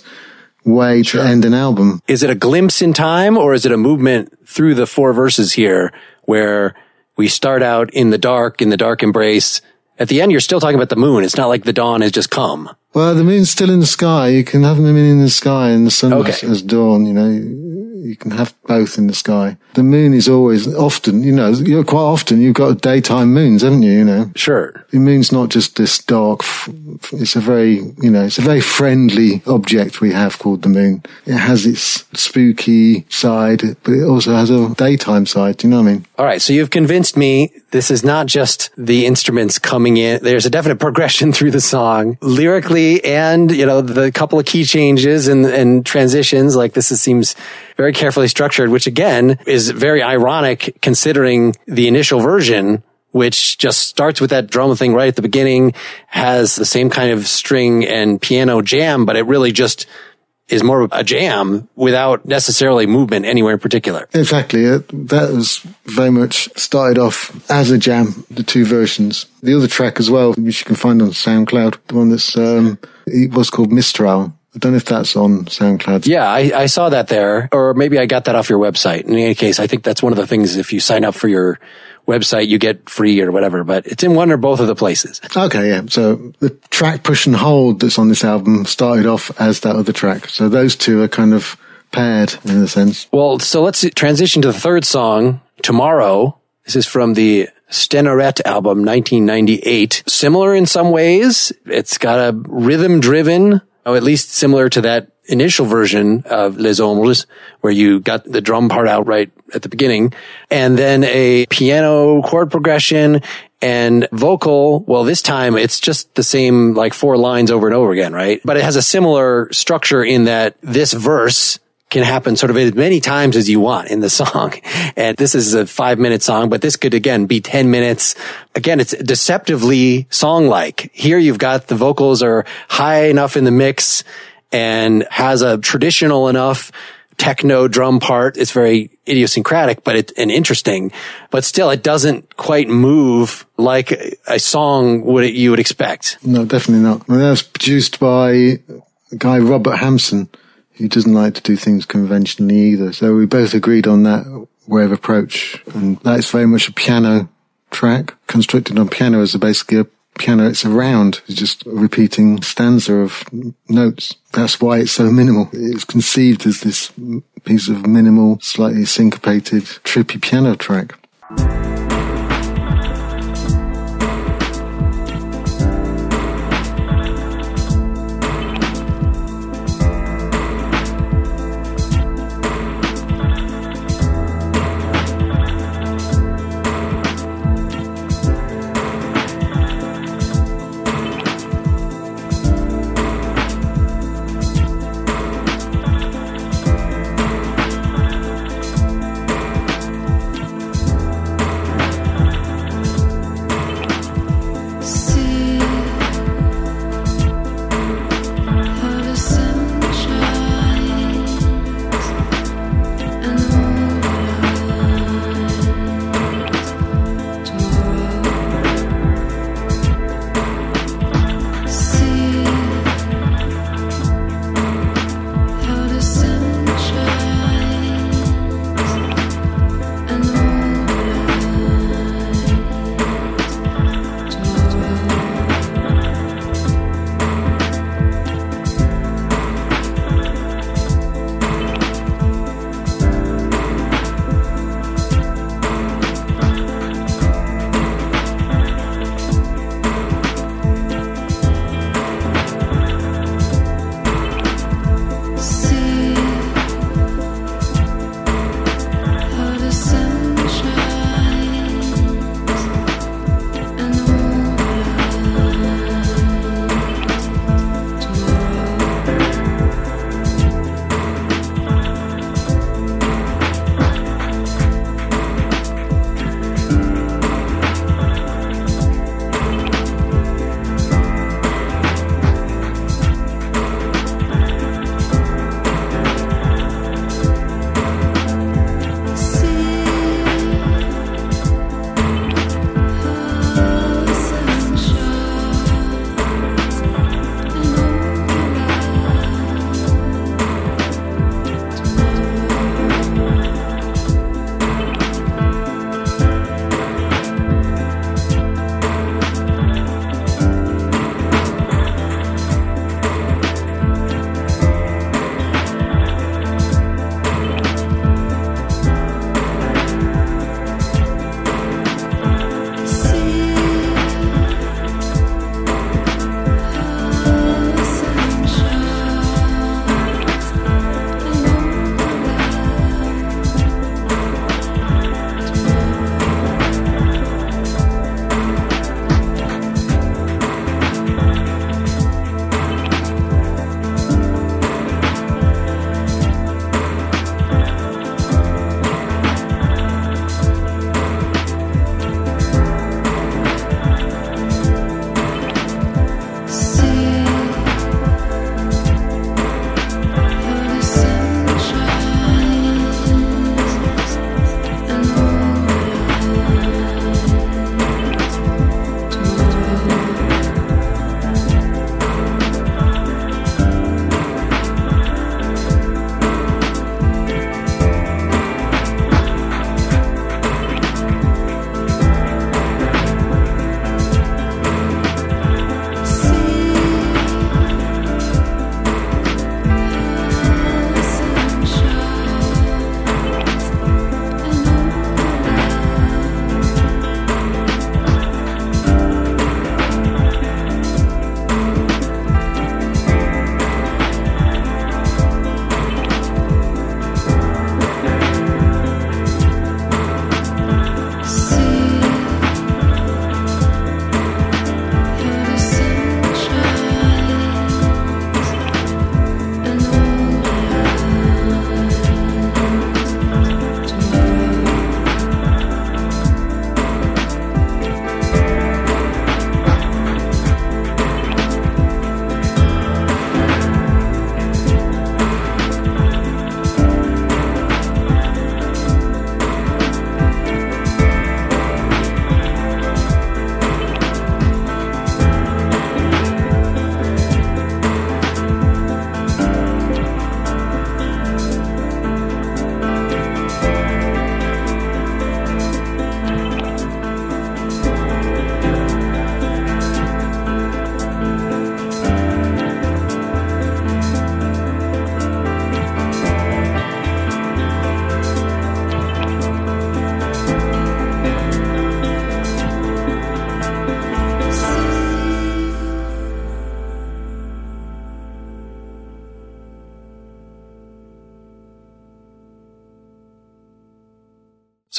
S2: way sure. to end an album.
S1: Is it a glimpse in time or is it a movement through the four verses here where we start out in the dark, in the dark embrace? At the end, you're still talking about the moon. It's not like the dawn has just come.
S2: Well, the moon's still in the sky. You can have the moon in the sky and the sun okay. has dawn, you know you can have both in the sky. The moon is always often, you know, you're quite often you've got daytime moons, haven't you? You know,
S1: sure.
S2: The moon's not just this dark. It's a very, you know, it's a very friendly object we have called the moon. It has its spooky side, but it also has a daytime side. Do you know what I mean?
S1: All right. So you've convinced me This is not just the instruments coming in. There's a definite progression through the song lyrically and, you know, the couple of key changes and, and transitions. Like this is, seems very carefully structured, which again is very ironic considering the initial version which just starts with that drum thing right at the beginning, has the same kind of string and piano jam, but it really just is more of a jam without necessarily movement anywhere in particular.
S2: Exactly. that was very much started off as a jam, the two versions. The other track as well, which you can find on SoundCloud, the one that's, um, it was called Mistral. I don't know if that's on SoundCloud.
S1: Yeah, I, I saw that there, or maybe I got that off your website. In any case, I think that's one of the things if you sign up for your website, you get free or whatever, but it's in one or both of the places.
S2: Okay, yeah. So the track Push and Hold that's on this album started off as that other track. So those two are kind of paired in a sense.
S1: Well, so let's transition to the third song, Tomorrow. This is from the Stenorette album, 1998. Similar in some ways. It's got a rhythm driven, or oh, at least similar to that initial version of Les Ombres, where you got the drum part out right at the beginning, and then a piano chord progression and vocal. Well, this time it's just the same like four lines over and over again, right? But it has a similar structure in that this verse can happen sort of as many times as you want in the song. And this is a five minute song, but this could again be 10 minutes. Again, it's deceptively song like. Here you've got the vocals are high enough in the mix and has a traditional enough techno drum part. It's very idiosyncratic, but it, and interesting, but still it doesn't quite move like a song would you would expect.
S2: No, definitely not. that was produced by a guy, Robert Hampson, who doesn't like to do things conventionally either. So we both agreed on that way of approach. And that's very much a piano track constructed on piano as a basically a piano it's around it's just a repeating stanza of notes. That's why it's so minimal. It's conceived as this piece of minimal slightly syncopated trippy piano track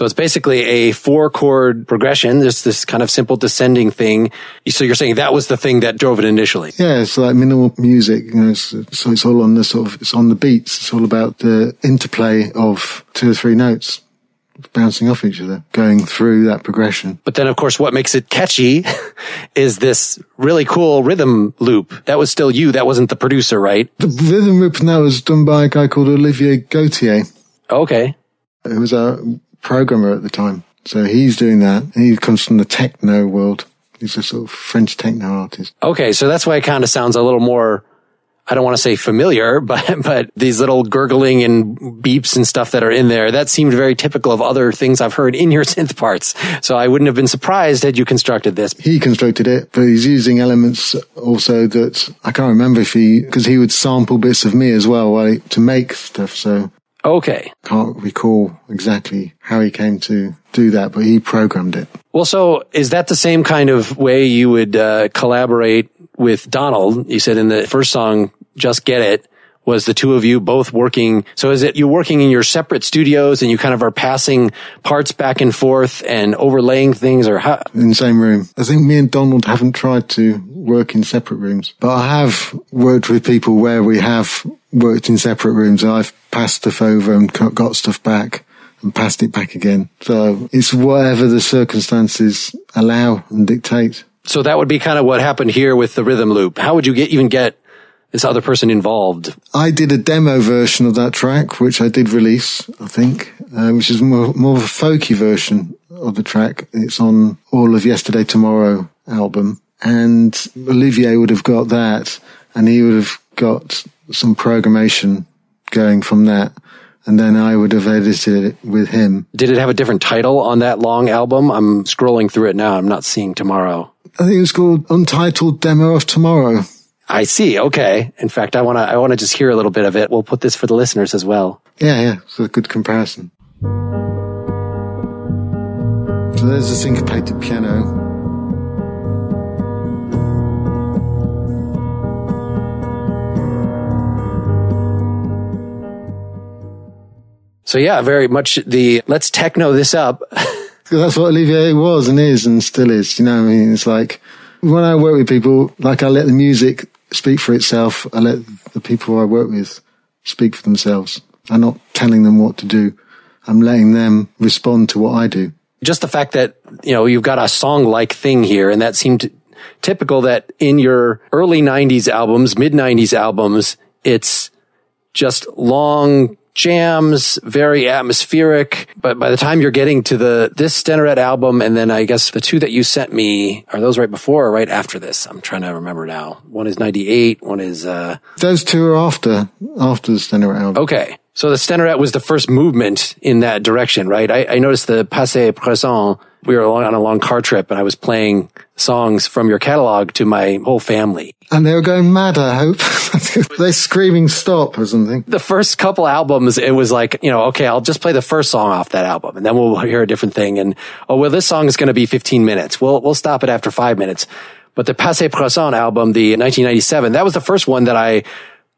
S1: So it's basically a four chord progression. There's this kind of simple descending thing. So you're saying that was the thing that drove it initially.
S2: Yeah, it's like minimal music. You know, it's, so it's all on the sort of, it's on the beats. It's all about the interplay of two or three notes bouncing off each other, going through that progression.
S1: But then, of course, what makes it catchy is this really cool rhythm loop. That was still you. That wasn't the producer, right?
S2: The rhythm loop now was done by a guy called Olivier Gauthier.
S1: Okay.
S2: Who was our programmer at the time. So he's doing that. He comes from the techno world. He's a sort of French techno artist.
S1: Okay. So that's why it kind of sounds a little more I don't want to say familiar, but, but these little gurgling and beeps and stuff that are in there, that seemed very typical of other things I've heard in your synth parts. So I wouldn't have been surprised had you constructed this.
S2: He constructed it, but he's using elements also that I can't remember if he, because he would sample bits of me as well he, to make stuff. So
S1: Okay.
S2: Can't recall exactly how he came to do that, but he programmed it.
S1: Well, so is that the same kind of way you would uh, collaborate with Donald? You said in the first song, Just Get It, was the two of you both working. So is it you working in your separate studios and you kind of are passing parts back and forth and overlaying things or how?
S2: In the same room. I think me and Donald haven't tried to work in separate rooms, but I have worked with people where we have worked in separate rooms. I've passed stuff over and got stuff back and passed it back again. So it's whatever the circumstances allow and dictate.
S1: So that would be kind of what happened here with the rhythm loop. How would you get even get this other person involved?
S2: I did a demo version of that track, which I did release, I think, uh, which is more, more of a folky version of the track. It's on all of Yesterday Tomorrow album. And Olivier would have got that and he would have got some programmation going from that. And then I would have edited it with him.
S1: Did it have a different title on that long album? I'm scrolling through it now. I'm not seeing tomorrow.
S2: I think it was called Untitled Demo of Tomorrow.
S1: I see. Okay. In fact, I want to, I want to just hear a little bit of it. We'll put this for the listeners as well.
S2: Yeah, yeah. It's a good comparison. So there's a syncopated piano.
S1: So yeah, very much the let's techno this up.
S2: That's what Olivier was and is and still is. You know, I mean, it's like when I work with people, like I let the music speak for itself. I let the people I work with speak for themselves. I'm not telling them what to do. I'm letting them respond to what I do.
S1: Just the fact that, you know, you've got a song like thing here and that seemed typical that in your early 90s albums, mid 90s albums, it's just long jams, very atmospheric. But by the time you're getting to the this Stenorette album, and then I guess the two that you sent me are those right before or right after this? I'm trying to remember now. One is '98. One is uh
S2: those two are after after the Stenorette album.
S1: Okay. So the Stenorette was the first movement in that direction, right? I, I noticed the Passé Présent. We were on a long car trip and I was playing songs from your catalog to my whole family.
S2: And they were going mad, I hope. They're screaming stop or something.
S1: The first couple albums, it was like, you know, okay, I'll just play the first song off that album and then we'll hear a different thing. And, oh, well, this song is going to be 15 minutes. We'll, we'll stop it after five minutes. But the Passé Présent album, the 1997, that was the first one that I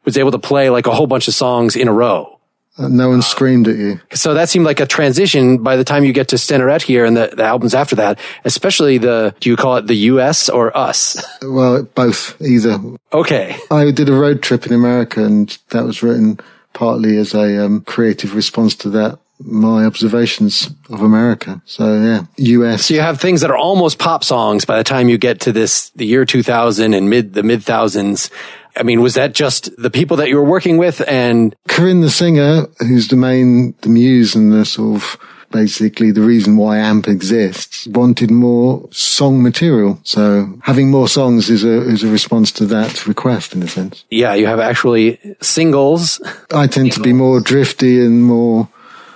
S1: was able to play like a whole bunch of songs in a row.
S2: No one screamed at you.
S1: So that seemed like a transition by the time you get to Stenorette here and the, the, albums after that, especially the, do you call it the US or us?
S2: Well, both, either.
S1: Okay.
S2: I did a road trip in America and that was written partly as a um, creative response to that my observations of America. So yeah, US.
S1: So you have things that are almost pop songs by the time you get to this, the year 2000 and mid, the mid thousands. I mean, was that just the people that you were working with and
S2: Karine, the singer, who's the main, the muse and the sort of basically the reason why AMP exists, wanted more song material. So having more songs is a, is a response to that request in a sense.
S1: Yeah, you have actually singles.
S2: I tend to be more drifty and more,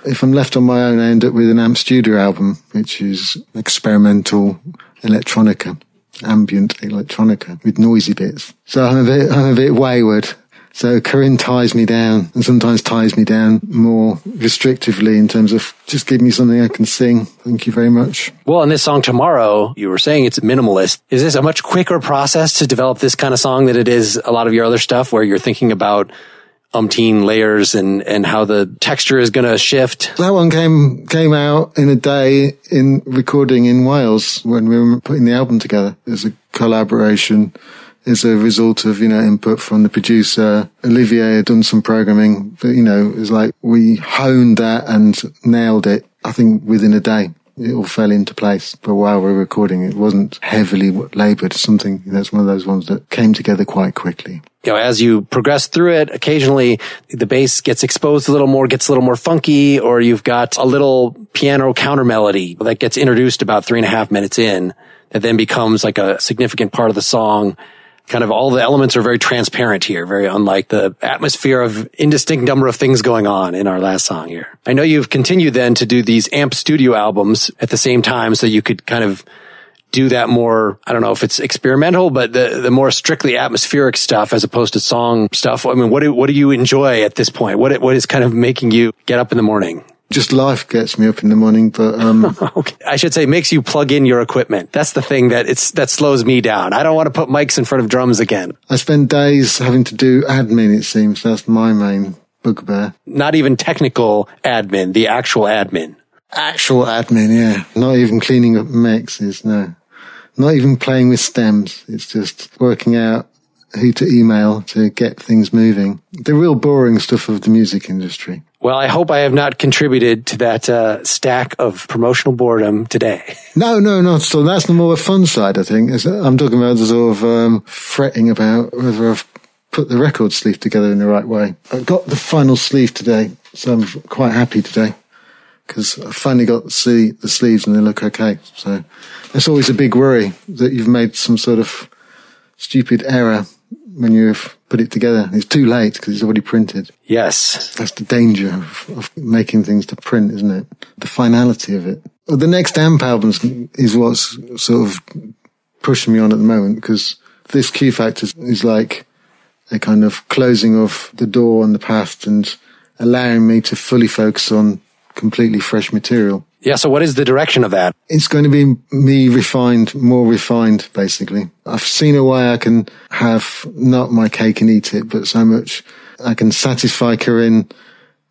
S2: if I'm left on my own, I end up with an AMP studio album, which is experimental electronica ambient electronica with noisy bits. So I'm a bit, I'm a bit wayward. So Karine ties me down and sometimes ties me down more restrictively in terms of just give me something I can sing. Thank you very much.
S1: Well, in this song tomorrow, you were saying it's minimalist. Is this a much quicker process to develop this kind of song than it is a lot of your other stuff where you're thinking about umpteen layers and, and how the texture is going to shift.
S2: That one came, came out in a day in recording in Wales when we were putting the album together. There's a collaboration as a result of, you know, input from the producer. Olivier had done some programming, but, you know, it's like we honed that and nailed it, I think within a day. It all fell into place. But while we are recording, it wasn't heavily labored. Something that's one of those ones that came together quite quickly.
S1: You know, as you progress through it, occasionally the bass gets exposed a little more, gets a little more funky, or you've got a little piano counter melody that gets introduced about three and a half minutes in that then becomes like a significant part of the song kind of all the elements are very transparent here, very unlike the atmosphere of indistinct number of things going on in our last song here. I know you've continued then to do these amp studio albums at the same time so you could kind of do that more, I don't know if it's experimental, but the, the more strictly atmospheric stuff as opposed to song stuff. I mean, what do, what do you enjoy at this point? What, what is kind of making you get up in the morning?
S2: Just life gets me up in the morning, but um,
S1: okay. I should say makes you plug in your equipment. That's the thing that it's that slows me down. I don't want to put mics in front of drums again.
S2: I spend days having to do admin. It seems that's my main bugbear.
S1: Not even technical admin, the actual admin.
S2: Actual admin, yeah. Not even cleaning up mixes, no. Not even playing with stems. It's just working out who to email to get things moving. The real boring stuff of the music industry.
S1: Well, I hope I have not contributed to that uh, stack of promotional boredom today.
S2: No, no, not so. That's the more fun side, I think. I'm talking about the sort of um, fretting about whether I've put the record sleeve together in the right way. I got the final sleeve today, so I'm quite happy today because I finally got to see the sleeves and they look okay. So it's always a big worry that you've made some sort of stupid error when you've put it together. It's too late because it's already printed.
S1: Yes.
S2: That's the danger of, of, making things to print, isn't it? The finality of it. Well, the next AMP album is what's sort of pushing me on at the moment because this Q Factor is like a kind of closing of the door on the past and allowing me to fully focus on completely fresh material.
S1: Yeah. So what is the direction of that?
S2: It's going to be me refined, more refined, basically. I've seen a way I can have not my cake and eat it, but so much I can satisfy Karine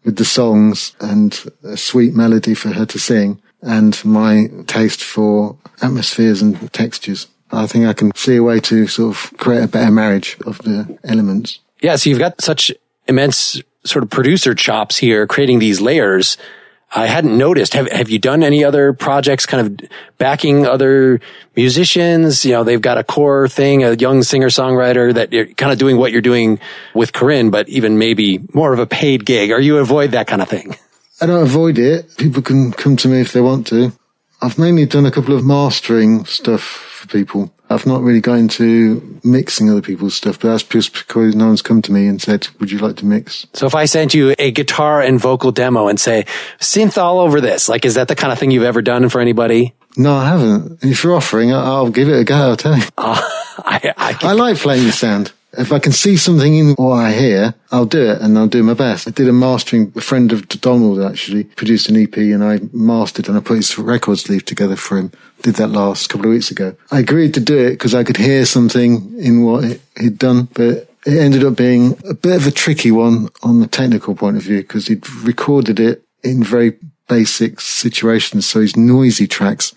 S2: with the songs and a sweet melody for her to sing and my taste for atmospheres and textures. I think I can see a way to sort of create a better marriage of the elements.
S1: Yeah. So you've got such immense sort of producer chops here, creating these layers I hadn't noticed. Have Have you done any other projects, kind of backing other musicians? You know, they've got a core thing, a young singer songwriter that you're kind of doing what you're doing with Karine, but even maybe more of a paid gig. Or you avoid that kind of thing?
S2: I don't avoid it. People can come to me if they want to. I've mainly done a couple of mastering stuff for people. I've not really got into mixing other people's stuff, but that's just because no one's come to me and said, would you like to mix?
S1: So if I sent you a guitar and vocal demo and say, synth all over this, like, is that the kind of thing you've ever done for anybody?
S2: No, I haven't. If you're offering, I'll give it a go, I'll tell you. Uh, I, I, I like playing the sound. If I can see something in what I hear, I'll do it and I'll do my best. I did a mastering, a friend of Donald actually produced an EP and I mastered and I put his record sleeve together for him. Did that last couple of weeks ago. I agreed to do it because I could hear something in what he'd done, but it ended up being a bit of a tricky one on the technical point of view because he'd recorded it in very basic situations. So his noisy tracks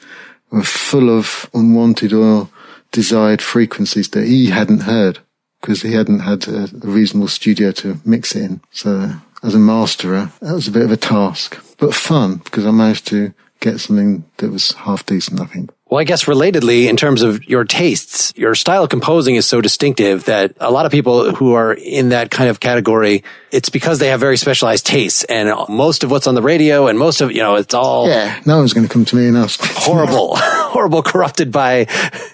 S2: were full of unwanted or desired frequencies that he hadn't heard because he hadn't had a, reasonable studio to mix it in. So as a masterer, that was a bit of a task, but fun because I managed to get something that was half decent, I think.
S1: Well, I guess relatedly, in terms of your tastes, your style of composing is so distinctive that a lot of people who are in that kind of category, it's because they have very specialized tastes. And most of what's on the radio and most of, you know, it's all.
S2: Yeah, no one's going to come to me and ask.
S1: Horrible, horrible, corrupted by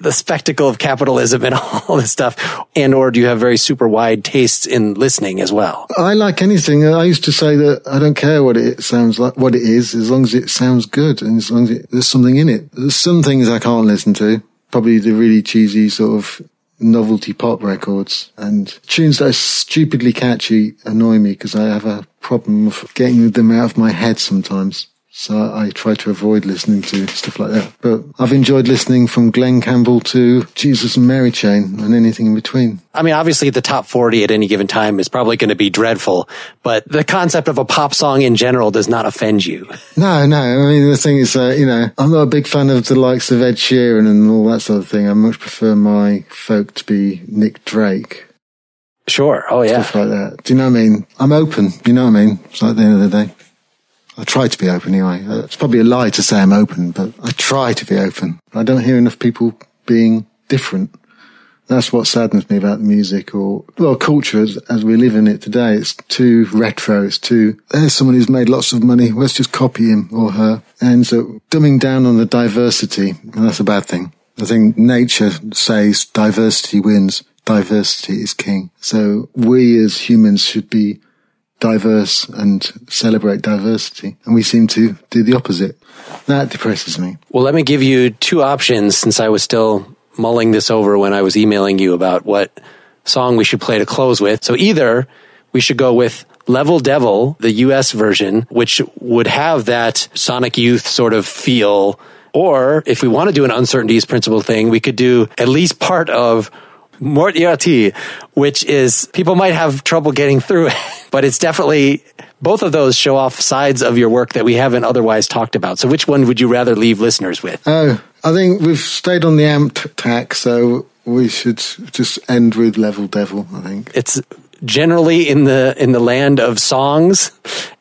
S1: the spectacle of capitalism and all this stuff. And or do you have very super wide tastes in listening as well?
S2: I like anything. I used to say that I don't care what it sounds like, what it is, as long as it sounds good and as long as it, there's something in it. There's some things things I can't listen to. Probably the really cheesy sort of novelty pop records and tunes that are stupidly catchy annoy me because I have a problem of getting them out of my head sometimes. So I, try to avoid listening to stuff like that. But I've enjoyed listening from Glen Campbell to Jesus and Mary Chain and anything in between.
S1: I mean, obviously the top 40 at any given time is probably going to be dreadful, but the concept of a pop song in general does not offend you.
S2: No, no. I mean, the thing is, uh, you know, I'm not a big fan of the likes of Ed Sheeran and all that sort of thing. I much prefer my folk to be Nick Drake.
S1: Sure. Oh, yeah.
S2: Stuff like that. Do you know what I mean? I'm open. You know what I mean? It's like the end of the day. I try to be open anyway. Uh, It's probably a lie to say I'm open, but I try to be open. I don't hear enough people being different. That's what saddens me about music or, well, culture as, as we live in it today. It's too retro. It's too, there's someone who's made lots of money. Let's just copy him or her. And so dumbing down on the diversity, and that's a bad thing. I think nature says diversity wins. Diversity is king. So we as humans should be diverse and celebrate diversity. And we seem to do the opposite. That depresses me.
S1: Well, let me give you two options since I was still mulling this over when I was emailing you about what song we should play to close with. So either we should go with Level Devil, the US version, which would have that Sonic Youth sort of feel. Or if we want to do an uncertainties principle thing, we could do at least part of Mortiati, which is people might have trouble getting through it, but it's definitely both of those show off sides of your work that we haven't otherwise talked about. So which one would you rather leave listeners with?
S2: Oh, I think we've stayed on the amp tack, so we should just end with Level Devil, I think.
S1: It's generally in the in the land of songs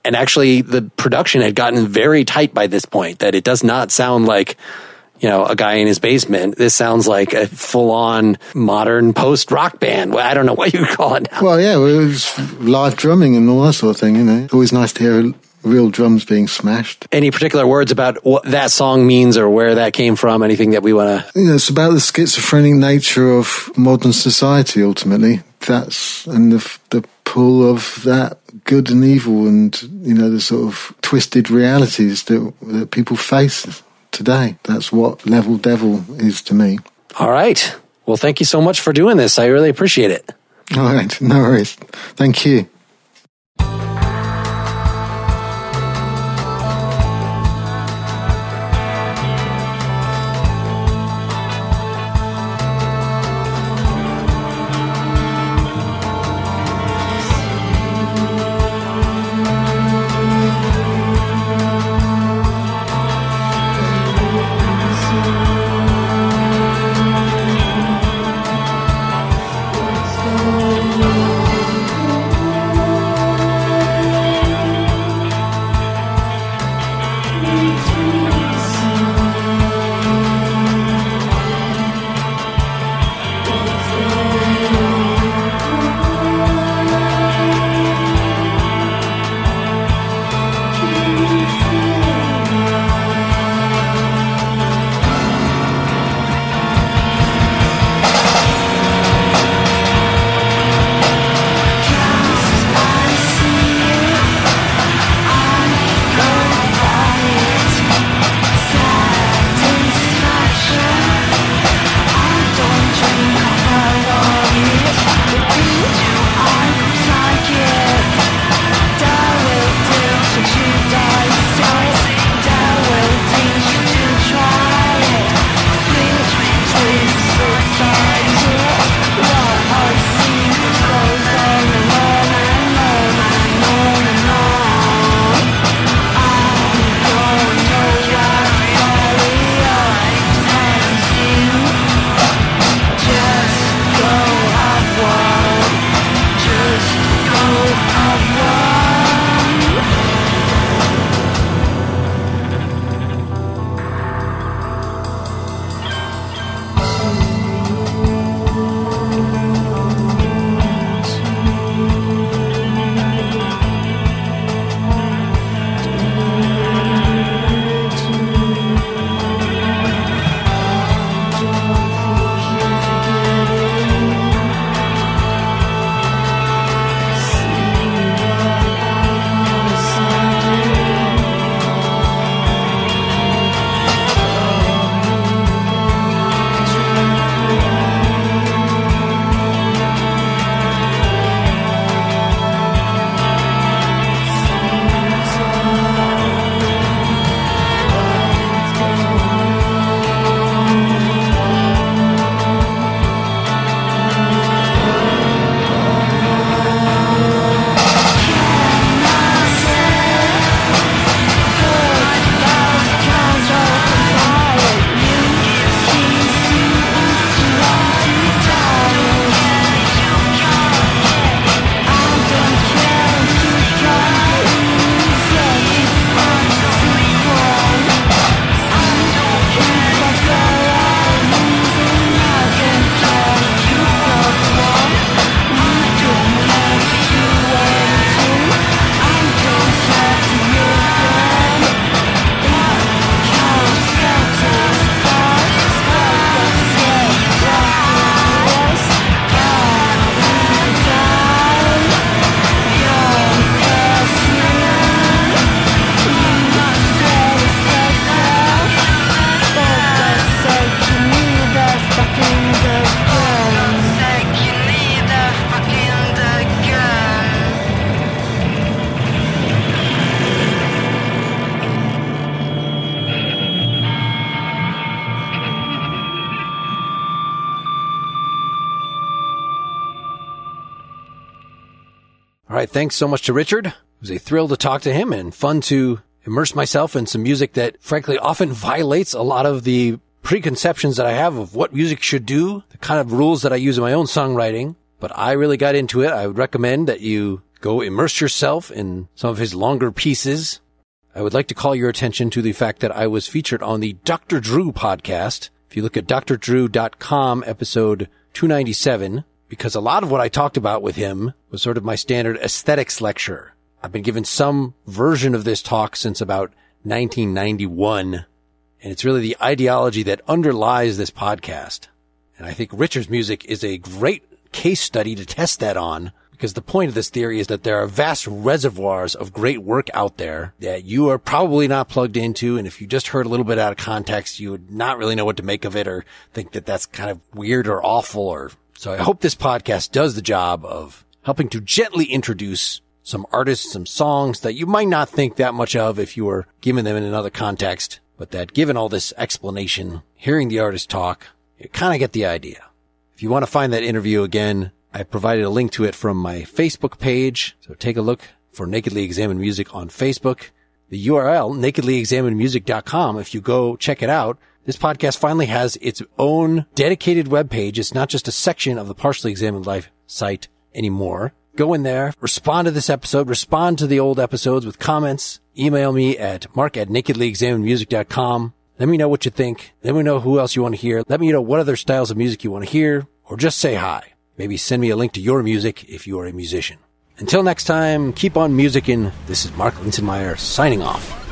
S1: and actually the production had gotten very tight by this point that it does not sound like you know, a guy in his basement. This sounds like a full on modern post rock band. Well, I don't know what you call it now.
S2: Well, yeah, it was live drumming and all that sort of thing, you know. It's always nice to hear real drums being smashed.
S1: Any particular words about what that song means or where that came from? Anything that we want to.
S2: You know, it's about the schizophrenic nature of modern society, ultimately. That's, and the, the pull of that good and evil and, you know, the sort of twisted realities that, that people face today. That's what Level Devil is to me.
S1: All right. Well, thank you so much for doing this. I really appreciate it.
S2: All right. No worries. Thank you.
S1: All right. Thanks so much to Richard. It was a thrill to talk to him and fun to immerse myself in some music that frankly often violates a lot of the preconceptions that I have of what music should do, the kind of rules that I use in my own songwriting. But I really got into it. I would recommend that you go immerse yourself in some of his longer pieces. I would like to call your attention to the fact that I was featured on the Dr. Drew podcast. If you look at drdrew.com episode 297, because a lot of what I talked about with him was sort of my standard aesthetics lecture. I've been given some version of this talk since about 1991 and it's really the ideology that underlies this podcast. And I think Richard's music is a great case study to test that on because the point of this theory is that there are vast reservoirs of great work out there that you are probably not plugged into. And if you just heard a little bit out of context, you would not really know what to make of it or think that that's kind of weird or awful or so I hope this podcast does the job of helping to gently introduce some artists, some songs that you might not think that much of if you were given them in another context but that given all this explanation, hearing the artist talk, you kind of get the idea. If you want to find that interview again, I provided a link to it from my Facebook page. So take a look for Nakedly Examined Music on Facebook. The URL, nakedlyexaminedmusic.com. If you go check it out, this podcast finally has its own dedicated web page. It's not just a section of the Partially Examined Life site anymore. Go in there, respond to this episode, respond to the old episodes with comments, email me at mark at nakedlyexaminedmusic.com. Let me know what you think. Let me know who else you want to hear. Let me know what other styles of music you want to hear, or just say hi. Maybe send me a link to your music if you are a musician. Until next time, keep on musicking. This is Mark Linsenmayer signing off.